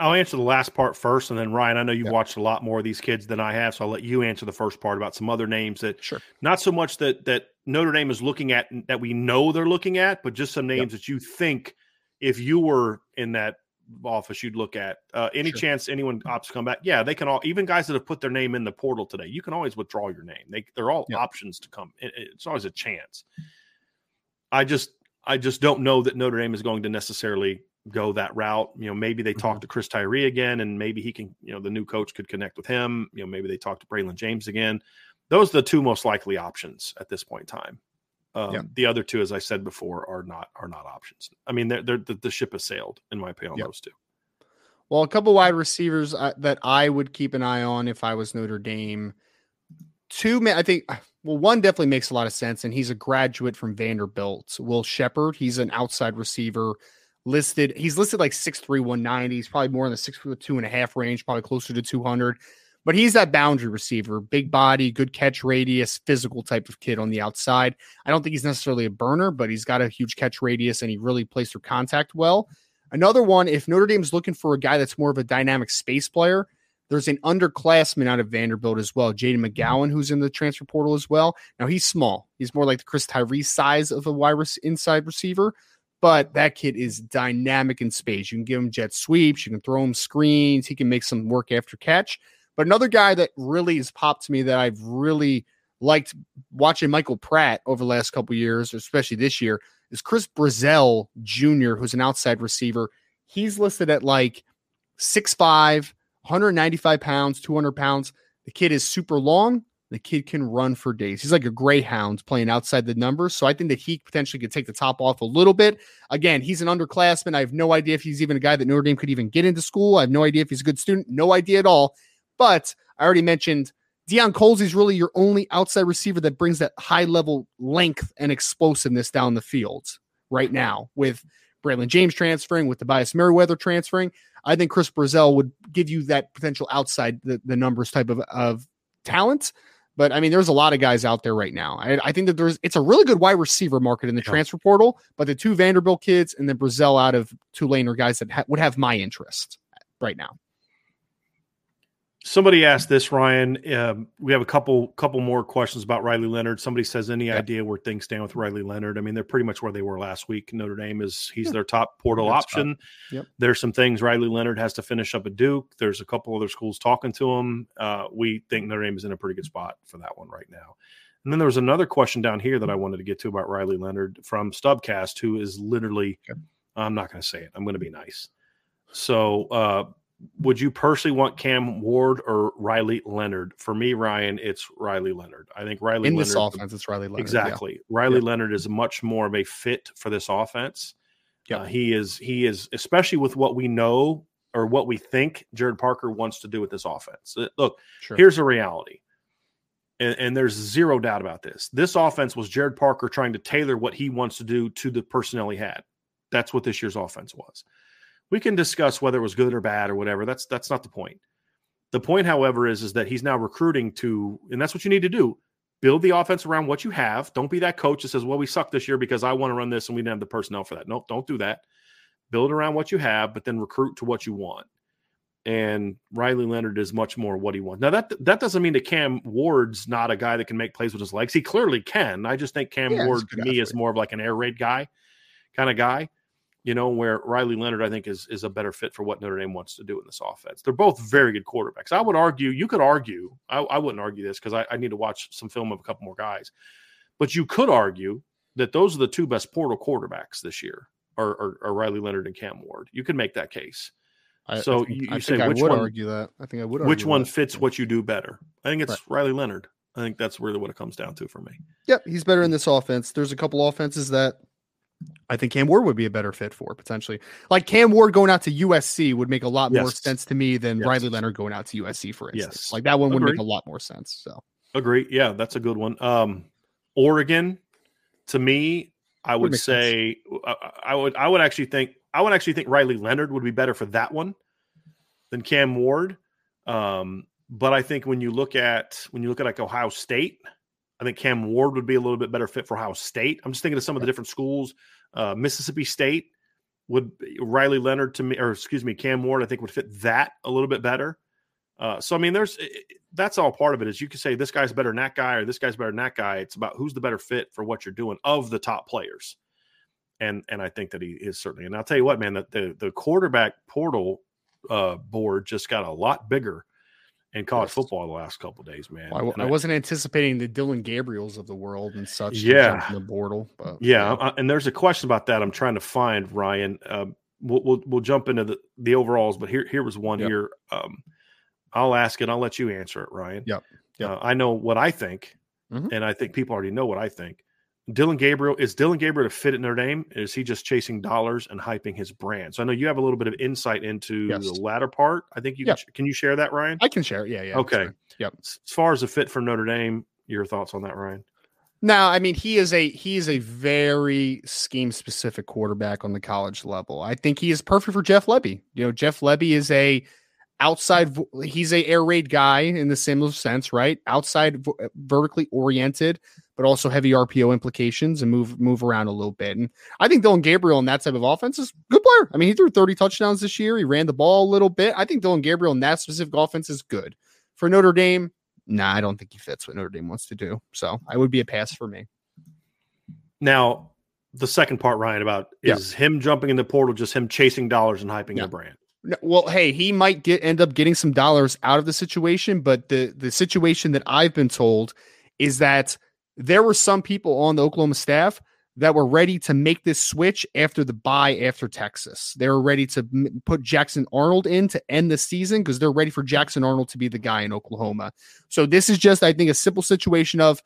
I'll answer the last part first, and then Ryan, I know you've watched a lot more of these kids than I have, so I'll let you answer the first part about some other names that, sure, not so much that that Notre Dame is looking at that we know they're looking at, but just some names yep. that you think if you were in that office you'd look at. Uh, any sure. chance anyone opts to come back? Yeah, they can all. Even guys that have put their name in the portal today, you can always withdraw your name. They they're all yep. options to come. It, it's always a chance. I just I just don't know that Notre Dame is going to necessarily go that route. You know, maybe they mm-hmm. talk to Chris Tyree again, and maybe he can, you know, the new coach could connect with him. You know, maybe they talk to Braylon James again. Those are the two most likely options at this point in time. Um, yeah. The other two, as I said before, are not are not options. I mean, they're, they're the, the ship has sailed, in my opinion, on yep. those two. Well, a couple wide receivers uh, that I would keep an eye on if I was Notre Dame. Two, I think, well, one definitely makes a lot of sense, and he's a graduate from Vanderbilt. Will Sheppard, he's an outside receiver listed. He's listed like 6'3, 190. He's probably more in the six foot two and a half range, probably closer to 200. But he's that boundary receiver, big body, good catch radius, physical type of kid on the outside. I don't think he's necessarily a burner, but he's got a huge catch radius and he really plays through contact well. Another one, if Notre Dame's looking for a guy that's more of a dynamic space player, there's an underclassman out of Vanderbilt as well, Jayden McGowan, who's in the transfer portal as well. Now he's small; he's more like the Chris Tyree size of a wide inside receiver, but that kid is dynamic in space. You can give him jet sweeps, you can throw him screens, he can make some work after catch. But another guy that really has popped to me that I've really liked watching Michael Pratt over the last couple years, especially this year, is Chris Brazzell Jr., who's an outside receiver. He's listed at like 6'5, 195 pounds, 200 pounds. The kid is super long, The kid can run for days. He's like a greyhound playing outside the numbers. So I think that he potentially could take the top off a little bit. Again, he's an underclassman. I have no idea if he's even a guy that Notre Dame could even get into school. I have no idea if he's a good student. No idea at all. But I already mentioned Deion Colzie is really your only outside receiver that brings that high level length and explosiveness down the field right now with Braylon James transferring, with Tobias Merriweather transferring. I think Chris Brazzell would give you that potential outside the, the numbers type of, of talent. But I mean, there's a lot of guys out there right now. I, I think that there's it's a really good wide receiver market in the yeah. transfer portal. But the two Vanderbilt kids and then Brazzell out of Tulane are guys that ha- would have my interest right now. Somebody asked this, Ryan. Um, we have a couple couple more questions about Riley Leonard. Somebody says, any yep. idea where things stand with Riley Leonard? I mean, they're pretty much where they were last week. Notre Dame is he's their top portal That's option. Yep. There's some things Riley Leonard has to finish up at Duke. There's a couple other schools talking to him. Uh, we think Notre Dame is in a pretty good spot for that one right now. And then there was another question down here that I wanted to get to about Riley Leonard from Stubcast, who is literally, okay. I'm not going to say it. I'm going to be nice. So uh, would you personally want Cam Ward or Riley Leonard? For me, Ryan, it's Riley Leonard. I think Riley in Leonard, this offense, it's Riley Leonard. Exactly. Yeah. Riley yeah. Leonard is much more of a fit for this offense. Yeah, uh, he is. He is, especially with what we know or what we think Gerad Parker wants to do with this offense. Uh, look, sure. here's the reality. And, and, there's zero doubt about this. This offense was Gerad Parker trying to tailor what he wants to do to the personnel he had. That's what this year's offense was. We can discuss whether it was good or bad or whatever. That's that's not the point. The point, however, is is that he's now recruiting to, and that's what you need to do. Build the offense around what you have. Don't be that coach that says, "Well, we suck this year because I want to run this and we didn't have the personnel for that." Nope, don't do that. Build around what you have, but then recruit to what you want. And Riley Leonard is much more what he wants. Now that that doesn't mean that Cam Ward's not a guy that can make plays with his legs. He clearly can. I just think Cam yeah, Ward to me is more of like an air raid guy kind of guy you know, where Riley Leonard, I think, is is a better fit for what Notre Dame wants to do in this offense. They're both very good quarterbacks. I would argue, you could argue, I, I wouldn't argue this because I, I, need to watch some film of a couple more guys, but you could argue that those are the two best portal quarterbacks this year are, are, are Riley Leonard and Cam Ward. You could make that case. I, so I think, you, you say which one argue that? I think I would. which one that. fits what you do better? I think it's right. Riley Leonard. I think that's really what it comes down to for me. Yep, he's better in this offense. There's a couple offenses that I think Cam Ward would be a better fit for potentially. Like Cam Ward going out to USC would make a lot yes. more sense to me than yes. Riley Leonard going out to USC, for instance. Yes. Like that one would Agree. make a lot more sense. So agree. Yeah, that's a good one. Um, Oregon, to me, I would, would say I, I would I would actually think I would actually think Riley Leonard would be better for that one than Cam Ward. Um, but I think when you look at when you look at like Ohio State, I think Cam Ward would be a little bit better fit for Ohio State. I'm just thinking of some of the different schools. Uh, Mississippi State would Riley Leonard to me, or excuse me, Cam Ward. I think would fit that a little bit better. Uh, so I mean, there's that's all part of it. Is you can say this guy's better than that guy, or this guy's better than that guy. It's about who's the better fit for what you're doing of the top players. And and I think that he is certainly. And I'll tell you what, man, that the the quarterback portal uh, board just got a lot bigger in college football the last couple days, man. Well, I, I, wasn't anticipating the Dillon Gabriels of the world and such. Yeah, in the portal. But, yeah, yeah. and there's a question about that. I'm trying to find Ryan. Um, we'll, we'll, we'll jump into the the overalls, but here here was one yep. here. Um, I'll ask it. I'll let you answer it, Ryan. Yep. yep. Uh, I know what I think, mm-hmm. and I think people already know what I think. Dillon Gabriel is Dillon Gabriel to fit at Notre Dame? Is he just chasing dollars and hyping his brand? So I know you have a little bit of insight into yes. the latter part. I think you yep. can, can, you share that, Ryan? I can share it. Yeah, yeah. Okay. Yep. As far as a fit for Notre Dame, your thoughts on that, Ryan? Now, I mean, he is a he is a very scheme specific quarterback on the college level. I think he is perfect for Jeff Lebby. You know, Jeff Lebby is a outside he's a air raid guy in the similar sense right outside vertically oriented but also heavy rpo implications and move move around a little bit. And i think dillon gabriel in that type of offense is good player. I mean he threw 30 touchdowns this year. He ran the ball a little bit. I think dillon gabriel in that specific offense is good. For notre dame nah i don't think he fits what notre dame wants to do. So i would be a pass for me. Now the second part ryan about is yeah. him jumping in the portal just him chasing dollars and hyping yeah. the brand. Well, hey, he might get end up getting some dollars out of the situation, but the the situation that I've been told is that there were some people on the Oklahoma staff that were ready to make this switch after the bye after Texas. They were ready to m- put Jackson Arnold in to end the season because they're ready for Jackson Arnold to be the guy in Oklahoma. So this is just, I think, a simple situation of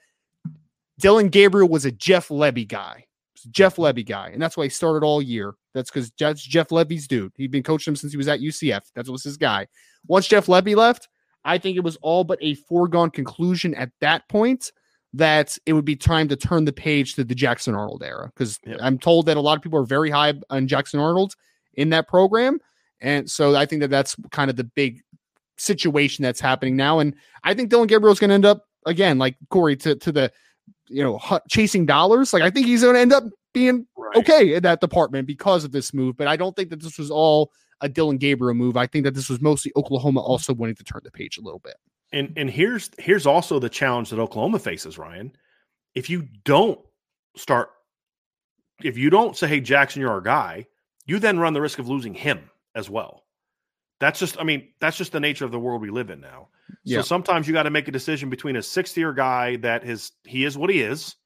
Dillon Gabriel was a Jeff Lebby guy. Jeff Lebby guy. And that's why he started all year. That's because that's Jeff Lebby's dude. He'd been coaching him since he was at UCF. That was his guy. Once Jeff Lebby left, I think it was all but a foregone conclusion at that point that it would be time to turn the page to the Jackson Arnold era. Because Yep. I'm told that a lot of people are very high on Jackson Arnold in that program. And so I think that that's kind of the big situation that's happening now. And I think Dillon Gabriel is going to end up, again, like Corey, to, to the, you know, chasing dollars. Like I think he's going to end up being Right. okay in that department because of this move. But I don't think that this was all a Dillon Gabriel move. I think that this was mostly Oklahoma mm-hmm. also wanting to turn the page a little bit. And and here's here's also the challenge that Oklahoma faces, Ryan. If you don't start, if you don't say, "Hey, Jackson, you're our guy," you then run the risk of losing him as well. That's just, I mean, that's just the nature of the world we live in now. Yeah. So sometimes you got to make a decision between a sixth year guy that his he is what he is,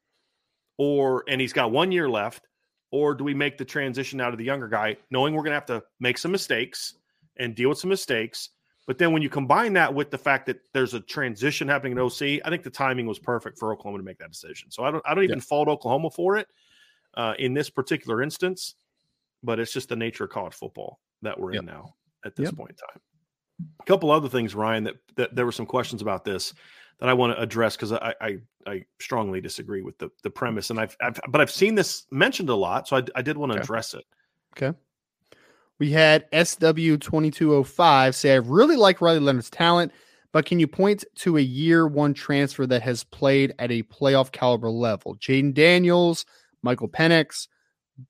or and he's got one year left, or do we make the transition out of the younger guy, knowing we're going to have to make some mistakes and deal with some mistakes. But then when you combine that with the fact that there's a transition happening in OC, I think the timing was perfect for Oklahoma to make that decision. So I don't I don't even fault Oklahoma for it uh, in this particular instance, but it's just the nature of college football that we're Yep. in now at this Yep. point in time. A couple other things, Ryan, that, that there were some questions about this that I want to address because I, I I strongly disagree with the the premise, and I've, I've but I've seen this mentioned a lot, so I, I did want to Okay. address it. Okay. We had SW2205 say, I really like Riley Leonard's talent, but can you point to a year one transfer that has played at a playoff caliber level? Jayden Daniels, Michael Penix,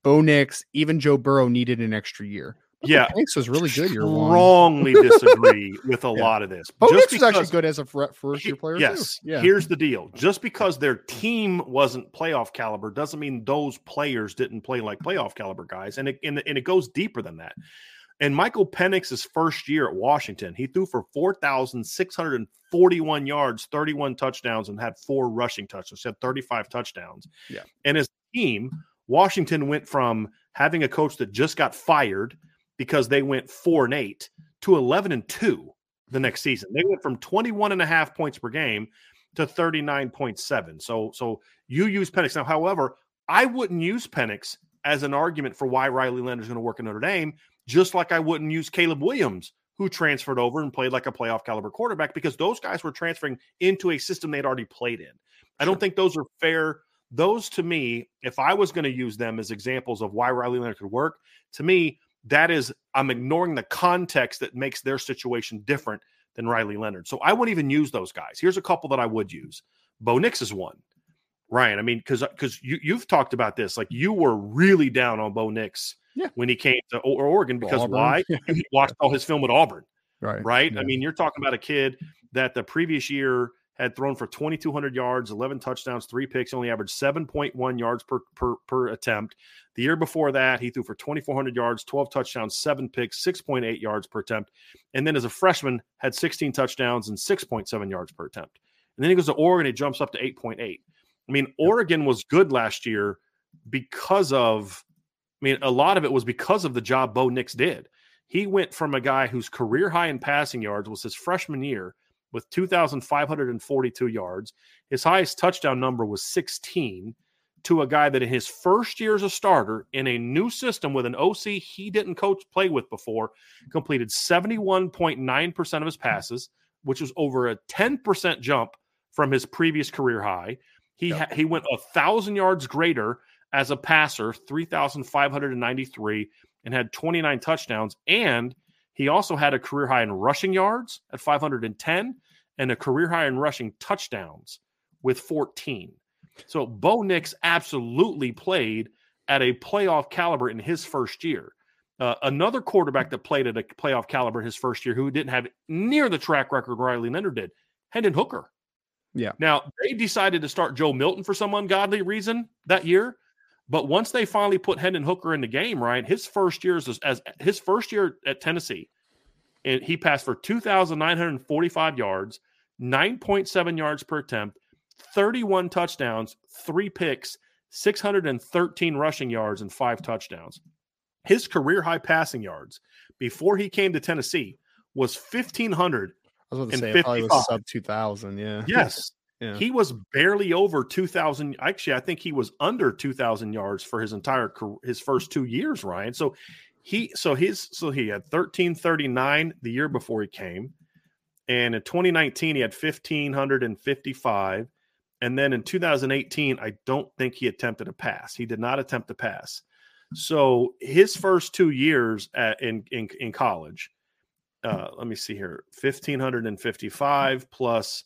Bo Nix, even Joe Burrow needed an extra year. Yeah. Penix was really good year one. Strongly disagree with a Yeah. lot of this. Bo Just Nix was actually good as a first year player. too. Yes. Yeah. Here's the deal. Just because their team wasn't playoff caliber doesn't mean those players didn't play like playoff caliber guys. And it, and, and it goes deeper than that. And Michael Penix's first year at Washington, he threw for 4,641 yards, 31 touchdowns, and had four rushing touchdowns. He had 35 touchdowns. Yeah. And his team, Washington went from having a coach that just got fired because they went four and eight to 11 and two the next season. They went from 21 and a half points per game to 39.7. So so you use Penix. Now, however, I wouldn't use Penix as an argument for why Riley Leonard is going to work in Notre Dame, just like I wouldn't use Caleb Williams, who transferred over and played like a playoff caliber quarterback, because those guys were transferring into a system they'd already played in. I don't think those are fair. Those to me, if I was going to use them as examples of why Riley Leonard could work, to me, that is I'm ignoring the context that makes their situation different than Riley Leonard. So I wouldn't even use those guys. Here's a couple that I would use. Bo Nix is one. Ryan, I mean, because because you you've talked about this, like you were really down on Bo Nix Yeah. when he came to O- Oregon because Auburn. why? You watched all his film with Auburn, Right. right? I mean, you're talking about a kid that the previous year had thrown for 2,200 yards, 11 touchdowns, three picks, only averaged 7.1 yards per, per per attempt. The year before that, he threw for 2,400 yards, 12 touchdowns, seven picks, 6.8 yards per attempt. And then as a freshman, had 16 touchdowns and 6.7 yards per attempt. And then he goes to Oregon, he jumps up to 8.8. I mean, Oregon was good last year because of, I mean, a lot of it was because of the job Bo Nix did. He went from a guy whose career high in passing yards was his freshman year with 2,542 yards. His highest touchdown number was 16 to a guy that in his first year as a starter in a new system with an OC he didn't coach play with before, completed 71.9% of his passes, which was over a 10% jump from his previous career high. He Yep. ha- he went a thousand yards greater as a passer, 3,593, and had 29 touchdowns. And he also had a career high in rushing yards at 510 and a career high in rushing touchdowns with 14. So Bo Nix absolutely played at a playoff caliber in his first year. Uh, another quarterback that played at a playoff caliber his first year who didn't have near the track record Riley Leonard did, Hendon Hooker. Yeah. Now they decided to start Joe Milton for some ungodly reason that year, but once they finally put Hendon Hooker in the game, right, his first year as, as his first year at Tennessee, and he passed for two thousand nine hundred forty-five yards, nine point seven yards per attempt, thirty-one touchdowns, three picks, 613 rushing yards, and five touchdowns. His career high passing yards before he came to Tennessee was 1,500. I was about to say it probably 55. was sub two thousand. Yeah. Yes. Yeah. He was barely over 2,000. Actually, I think he was under 2,000 yards for his entire his first two years, Ryan. So he so his so he had 1339 the year before he came. And in 2019, he had 1,555. And then in 2018, I don't think he attempted a pass. He did not attempt a pass. So his first two years at, in, in in college, uh, let me see here, 1,555 plus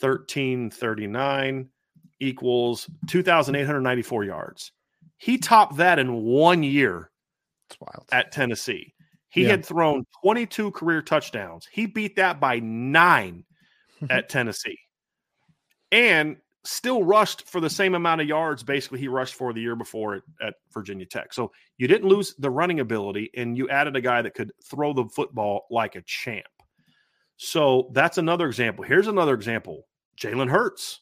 1339 equals 2,894 yards. He topped that in one year It's wild. at Tennessee. He Yeah. had thrown 22 career touchdowns. He beat that by nine at Tennessee and still rushed for the same amount of yards basically he rushed for the year before at, at Virginia Tech. So you didn't lose the running ability and you added a guy that could throw the football like a champ. So that's another example. Here's another example Jalen Hurts.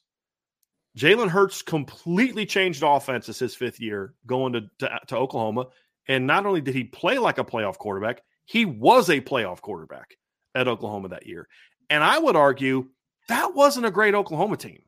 Jalen Hurts completely changed offenses his fifth year going to, to, to Oklahoma. And not only did he play like a playoff quarterback, he was a playoff quarterback at Oklahoma that year. And I would argue that wasn't a great Oklahoma team.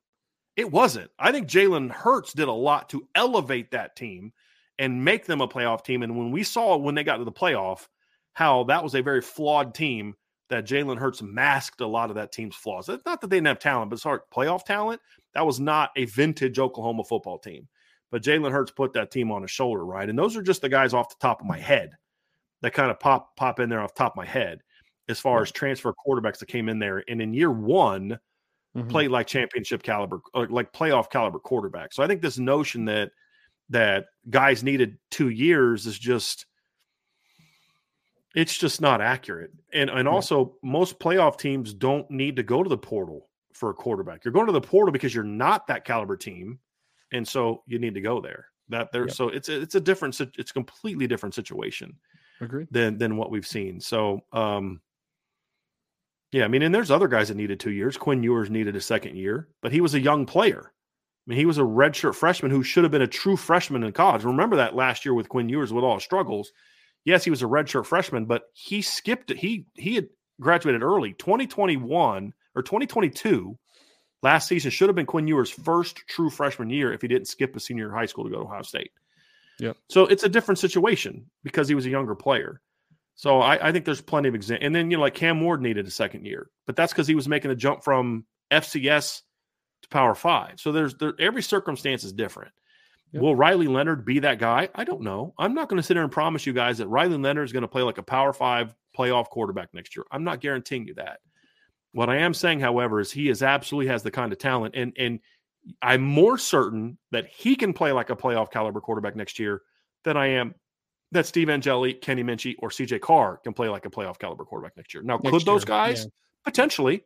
It wasn't. I think Jalen Hurts did a lot to elevate that team and make them a playoff team. And when we saw when they got to the playoff, how that was a very flawed team that Jalen Hurts masked a lot of that team's flaws. It's not that they didn't have talent, but far as playoff talent, that was not a vintage Oklahoma football team. But Jalen Hurts put that team on his shoulder, right? And those are just the guys off the top of my head that kind of pop pop in there off the top of my head as far as transfer quarterbacks that came in there. And in year one, Mhm. played like championship caliber, or like playoff caliber quarterback. So I think this notion that that guys needed two years is just it's just not accurate. And and Yeah. also most playoff teams don't need to go to the portal for a quarterback. You're going to the portal because you're not that caliber team, and so you need to go there. That there, Yep. so it's a, it's a different, it's a completely different situation Agreed. than than what we've seen. So, um, yeah, I mean, and there's other guys that needed two years. Quinn Ewers needed a second year, but he was a young player. I mean, he was a redshirt freshman who should have been a true freshman in college. Remember that last year with Quinn Ewers with all his struggles. Yes, he was a redshirt freshman, but he skipped it. He he had graduated early. 2021 or 2022 last season should have been Quinn Ewers' first true freshman year if he didn't skip a senior year high school to go to Ohio State. Yeah. So it's a different situation because he was a younger player. So I, I think there's plenty of examples. And then you know, like Cam Ward needed a second year, but that's because he was making a jump from FCS to Power Five. So there's there, every circumstance is different. Yep. Will Riley Leonard be that guy? I don't know. I'm not going to sit there and promise you guys that Riley Leonard is going to play like a Power Five playoff quarterback next year. I'm not guaranteeing you that. What I am saying, however, is he is absolutely has the kind of talent, and and I'm more certain that he can play like a playoff caliber quarterback next year than I am that Steve Angeli, Kenny Minchey, or CJ Carr can play like a playoff caliber quarterback next year. Now, Next could those guys yeah. potentially,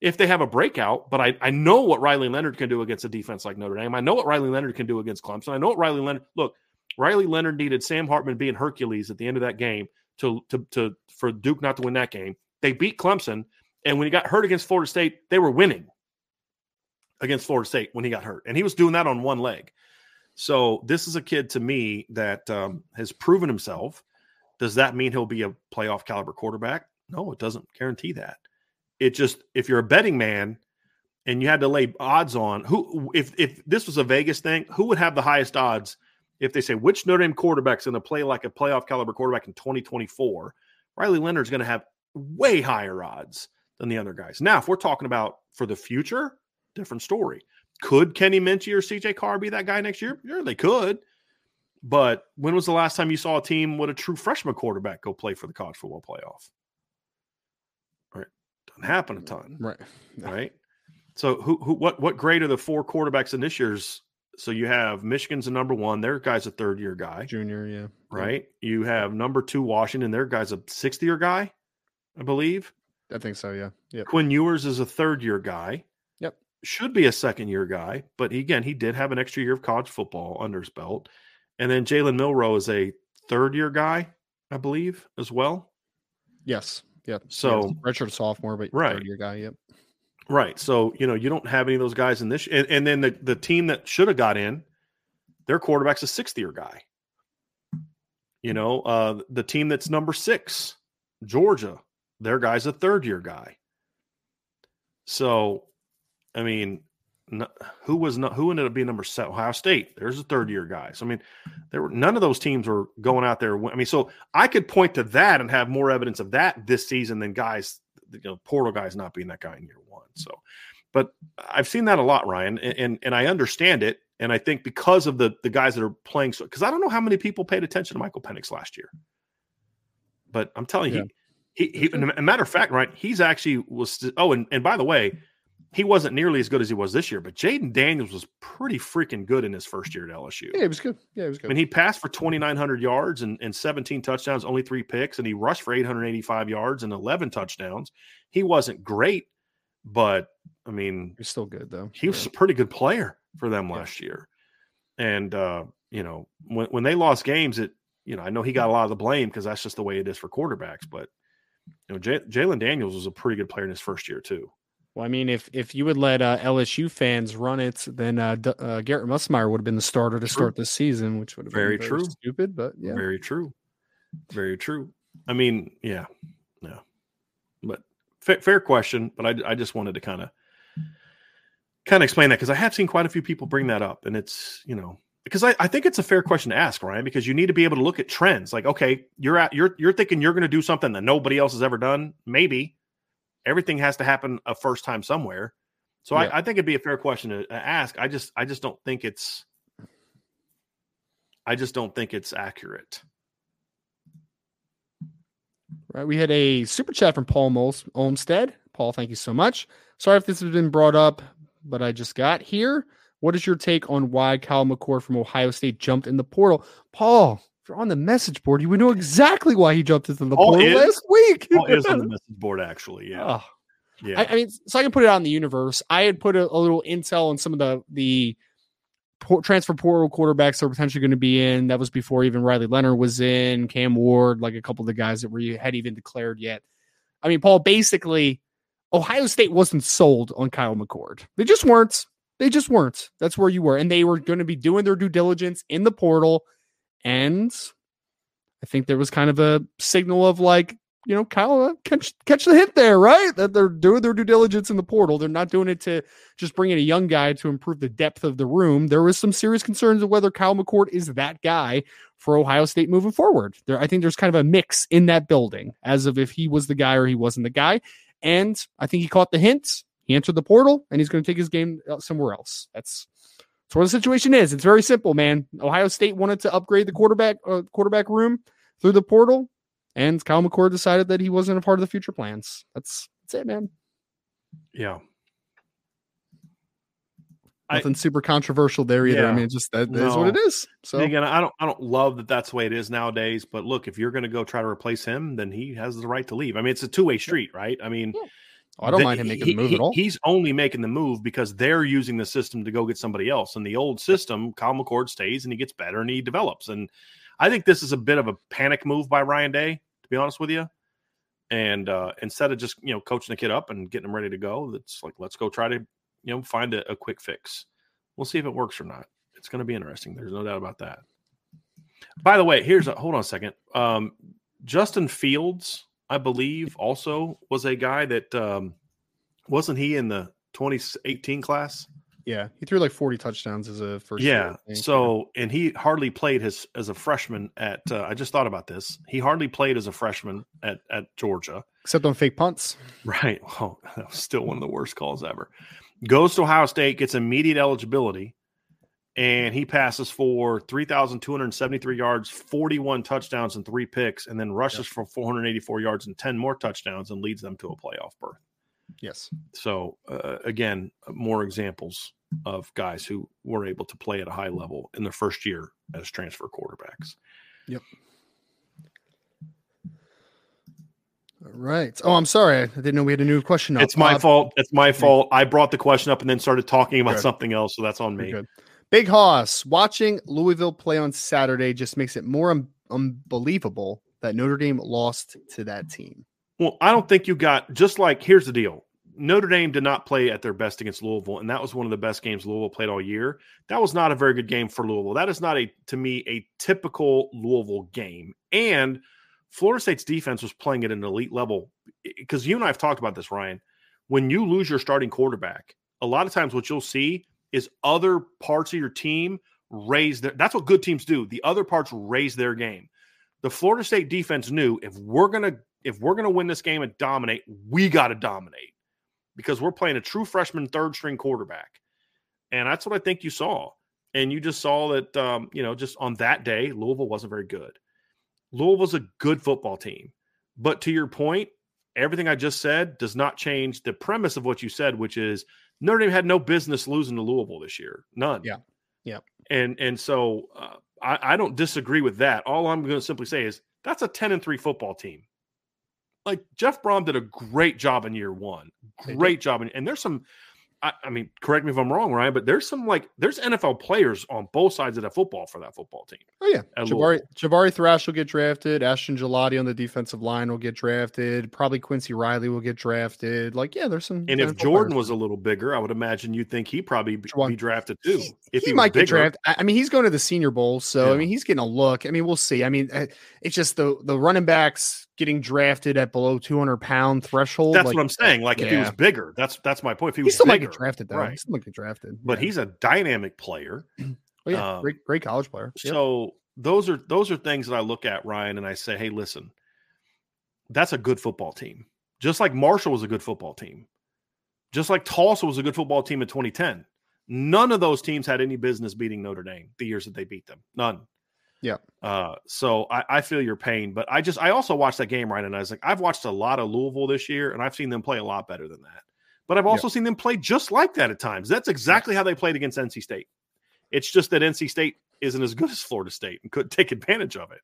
if they have a breakout? But I, I know what Riley Leonard can do against a defense like Notre Dame. I know what Riley Leonard can do against Clemson. I know what Riley Leonard. Look, Riley Leonard needed Sam Hartman being Hercules at the end of that game to to to for Duke not to win that game. They beat Clemson, and when he got hurt against Florida State, they were winning against Florida State when he got hurt, and he was doing that on one leg. So this is a kid to me that um, has proven himself. Does that mean he'll be a playoff caliber quarterback? No, it doesn't guarantee that. It just if you're a betting man and you had to lay odds on who if if this was a Vegas thing, who would have the highest odds if they say which Notre Dame quarterback's going to play like a playoff caliber quarterback in 2024? Riley Leonard's going to have way higher odds than the other guys. Now, if we're talking about for the future, different story. Could Kenny Minchey or CJ Carr be that guy next year? Sure, they could. But when was the last time you saw a team with a true freshman quarterback go play for the college football playoff? Happen a ton, Right. Right? So who who what what grade are the four quarterbacks in this year's? So you have Michigan's a number one, their guy's a third year guy, Junior, yeah. right? You have number two Washington, their guy's a sixth year guy, I believe. I think so, yeah. Yep. Quinn Ewers is a third year guy. Yep. Should be a second year guy, but again, he did have an extra year of college football under his belt. And then Jalen Milrow is a third year guy, I believe, as well. Yes. Yep. So- redshirt sophomore, but Right. third year guy. Yep. Right. So, you know, you don't have any of those guys in this. And, and then the, the team that should have got in their quarterback's a sixth year guy. You know, uh, the team that's number six, Georgia, their guy's a third year guy. So, I mean, who was not who ended up being number seven? Ohio State. There's a third year guy. So I mean, there were none of those teams were going out there. I mean, so I could point to that and have more evidence of that this season than guys, you know, portal guys not being that guy in year one. So, but I've seen that a lot, Ryan, and and, and I understand it. And I think because of the the guys that are playing, so because I don't know how many people paid attention to Michael Penix last year, but I'm telling you, yeah. he, he, he, a matter of fact, right, he's actually was. Oh, and and by the way he wasn't nearly as good as he was this year, but Jayden Daniels was pretty freaking good in his first year at LSU. Yeah, he was good. Yeah, he was good. I mean, he passed for 2,900 yards and, and 17 touchdowns, only three picks, and he rushed for 885 yards and 11 touchdowns. He wasn't great, but I mean, he's still good though. He was a pretty good player for them last yeah. year. And uh, you know, when when they lost games, it you know, I know he got a lot of the blame because that's just the way it is for quarterbacks. But you know, J- Jalon Daniels was a pretty good player in his first year too. Well, I mean, if if you would let uh, LSU fans run it, then uh, D- uh, Garrett Nussmeier would have been the starter to true. start this season, which would have very been very true, stupid, but yeah, very true, very true. I mean, yeah, no, but fa- fair question. But I I just wanted to kind of kind of explain that because I have seen quite a few people bring that up, and it's you know because I, I think it's a fair question to ask, Ryan, because you need to be able to look at trends. Like, okay, you're at you're you're thinking you're going to do something that nobody else has ever done, maybe everything has to happen a first time somewhere. So yeah. I, I, think it'd be a fair question to ask. I just I just don't think it's I just don't think it's accurate. Right. We had a super chat from Paul Olmstead. Paul, thank you so much. Sorry if this has been brought up, but I just got here. What is your take on why Kyle McCord from Ohio State jumped in the portal? Paul, you're on the message board, you would know exactly why he jumped into the oh, Paul portal is, last week. Oh, Paul is on the message board, actually. Yeah. Oh. Yeah. I, I, mean, so I can put it on the universe. I had put a, a little intel on some of the the por- transfer portal quarterbacks that were potentially going to be in. That was before even Riley Leonard was in, Cam Ward, like a couple of the guys that were had even declared yet. I mean, Paul, basically, Ohio State wasn't sold on Kyle McCord. They just weren't. They just weren't. That's where you were, and they were going to be doing their due diligence in the portal and I think there was kind of a signal of like, you know, Kyle, uh, catch, catch the hit there, right? That they're doing their due diligence in the portal. They're not doing it to just bring in a young guy to improve the depth of the room. There was some serious concerns of whether Kyle McCord is that guy for Ohio State moving forward. There, I think there's kind of a mix in that building as of if he was the guy or he wasn't the guy. And I think he caught the hints. He entered the portal and he's going to take his game uh, somewhere else. That's that's what the situation is. It's very simple, man. Ohio State wanted to upgrade the quarterback uh, quarterback room through the portal, and Kyle McCord decided that he wasn't a part of the future plans. That's that's it, man. Yeah. Nothing I, super controversial there either. Yeah, I mean, just that no. is what it is. So again, I don't, I don't love that that's the way it is nowadays. But look, if you're going to go try to replace him, then he has the right to leave. I mean, it's a two way street, right? I mean, yeah. Oh, I don't the, mind him making he, the move he, at all. He's only making the move because they're using the system to go get somebody else. In the old system, Kyle McCord stays and he gets better and he develops. And I think this is a bit of a panic move by Ryan Day, to be honest with you. And uh, instead of just you know coaching the kid up and getting him ready to go, it's like let's go try to you know find a, a quick fix. We'll see if it works or not. It's going to be interesting. There's no doubt about that. By the way, here's a hold on a second. Um, Justin Fields I believe, also was a guy that um, wasn't he in the 2018 class? Yeah, he threw like 40 touchdowns as a first. Yeah. Year, so, and he hardly played his as a freshman at. Uh, I just thought about this. He hardly played as a freshman at at Georgia, except on fake punts. Right. Oh, that was still one of the worst calls ever. Goes to Ohio State, gets immediate eligibility, and he passes for 3,273 yards, 41 touchdowns, and three picks, and then rushes for 484 yards and 10 more touchdowns and leads them to a playoff berth. Yes. So, uh, again, more examples of guys who were able to play at a high level in their first year as transfer quarterbacks. Yep. All right. Oh, I'm sorry. I didn't know we had a new question. Up. It's my uh, fault. It's my fault. I brought the question up and then started talking about something else, so that's on me. Big Hoss, watching Louisville play on Saturday just makes it more un- unbelievable that Notre Dame lost to that team. Well, I don't think you got just like here's the deal. Notre Dame did not play at their best against Louisville, and that was one of the best games Louisville played all year. That was not a very good game for Louisville. That is not a to me a typical Louisville game. And Florida State's defense was playing at an elite level because you and I have talked about this, Ryan. When you lose your starting quarterback, a lot of times what you'll see is other parts of your team raise their. That's what good teams do. The other parts raise their game. The Florida State defense knew if we're gonna if we're gonna win this game and dominate, we got to dominate because we're playing a true freshman third string quarterback, and that's what I think you saw. And you just saw that, um, you know, just on that day, Louisville wasn't very good. Louisville's a good football team, but to your point, everything I just said does not change the premise of what you said, which is Notre Dame had no business losing to Louisville this year, none. Yeah, yeah. And and so uh, I, I don't disagree with that. All I'm going to simply say is that's a ten and three football team. Like Jeff Brohm did a great job in year one, great job, in, and there's some I, I, mean, correct me if I'm wrong, Ryan, but there's some like there's NFL players on both sides of that football for that football team. Oh yeah, Jamari, Jamari Thrash will get drafted. Ashton Gillotte on the defensive line will get drafted. Probably Quincy Riley will get drafted. Like yeah, there's some. And if Jordan players. was a little bigger, I would imagine you'd think he'd probably be, be drafted too. He, if he, he might get drafted. I mean, he's going to the Senior Bowl, so yeah. I mean, he's getting a look. I mean, we'll see. I mean, eh, it's just the the running backs getting drafted at below 200 pound threshold. That's like, what I'm saying. Like yeah. if he was bigger, that's that's my point. If he, was still bigger, get drafted though. Right. He might get drafted. But yeah. he's a dynamic player. oh yeah, um, great, great college player. Yep. So those are those are things that I look at Ryan and I say, hey, listen, that's a good football team. Just like Marshall was a good football team. Just like Tulsa was a good football team in 2010. None of those teams had any business beating Notre Dame the years that they beat them. None. Yeah. Uh, so I, I, feel your pain, but I just I also watched that game right, and I was like, I've watched a lot of Louisville this year, and I've seen them play a lot better than that. But I've also seen them play just like that at times. That's exactly how they played against NC State. It's just that NC State isn't as good as Florida State and couldn't take advantage of it.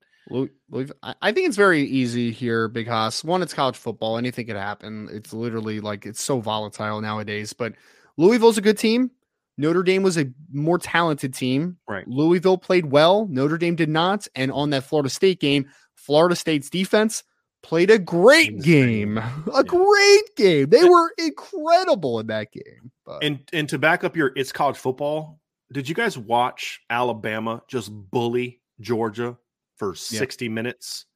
I think it's very easy here, Big Haas. One, it's college football; anything could happen. It's literally like it's so volatile nowadays. But Louisville's a good team. Notre Dame was a more talented team. Right. Louisville played well. Notre Dame did not. And on that Florida State game, Florida State's defense played a great game. A great game. They were incredible in that game. But. And and to back up your it's college football, did you guys watch Alabama just bully Georgia for 60 yeah. minutes?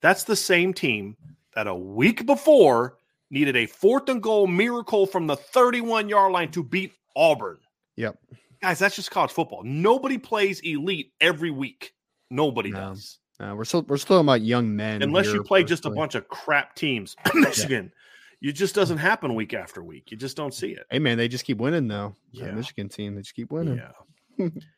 That's the same team that a week before needed a fourth and goal miracle from the 31 yard line to beat Auburn. Yep. Guys, that's just college football. Nobody plays elite every week. Nobody no. does. No, we're still we're still talking about young men. Unless you play just a bunch of crap teams. Michigan. Yeah. It just doesn't happen week after week. You just don't see it. Hey man, they just keep winning though. Uh, yeah. Michigan team, they just keep winning. Yeah.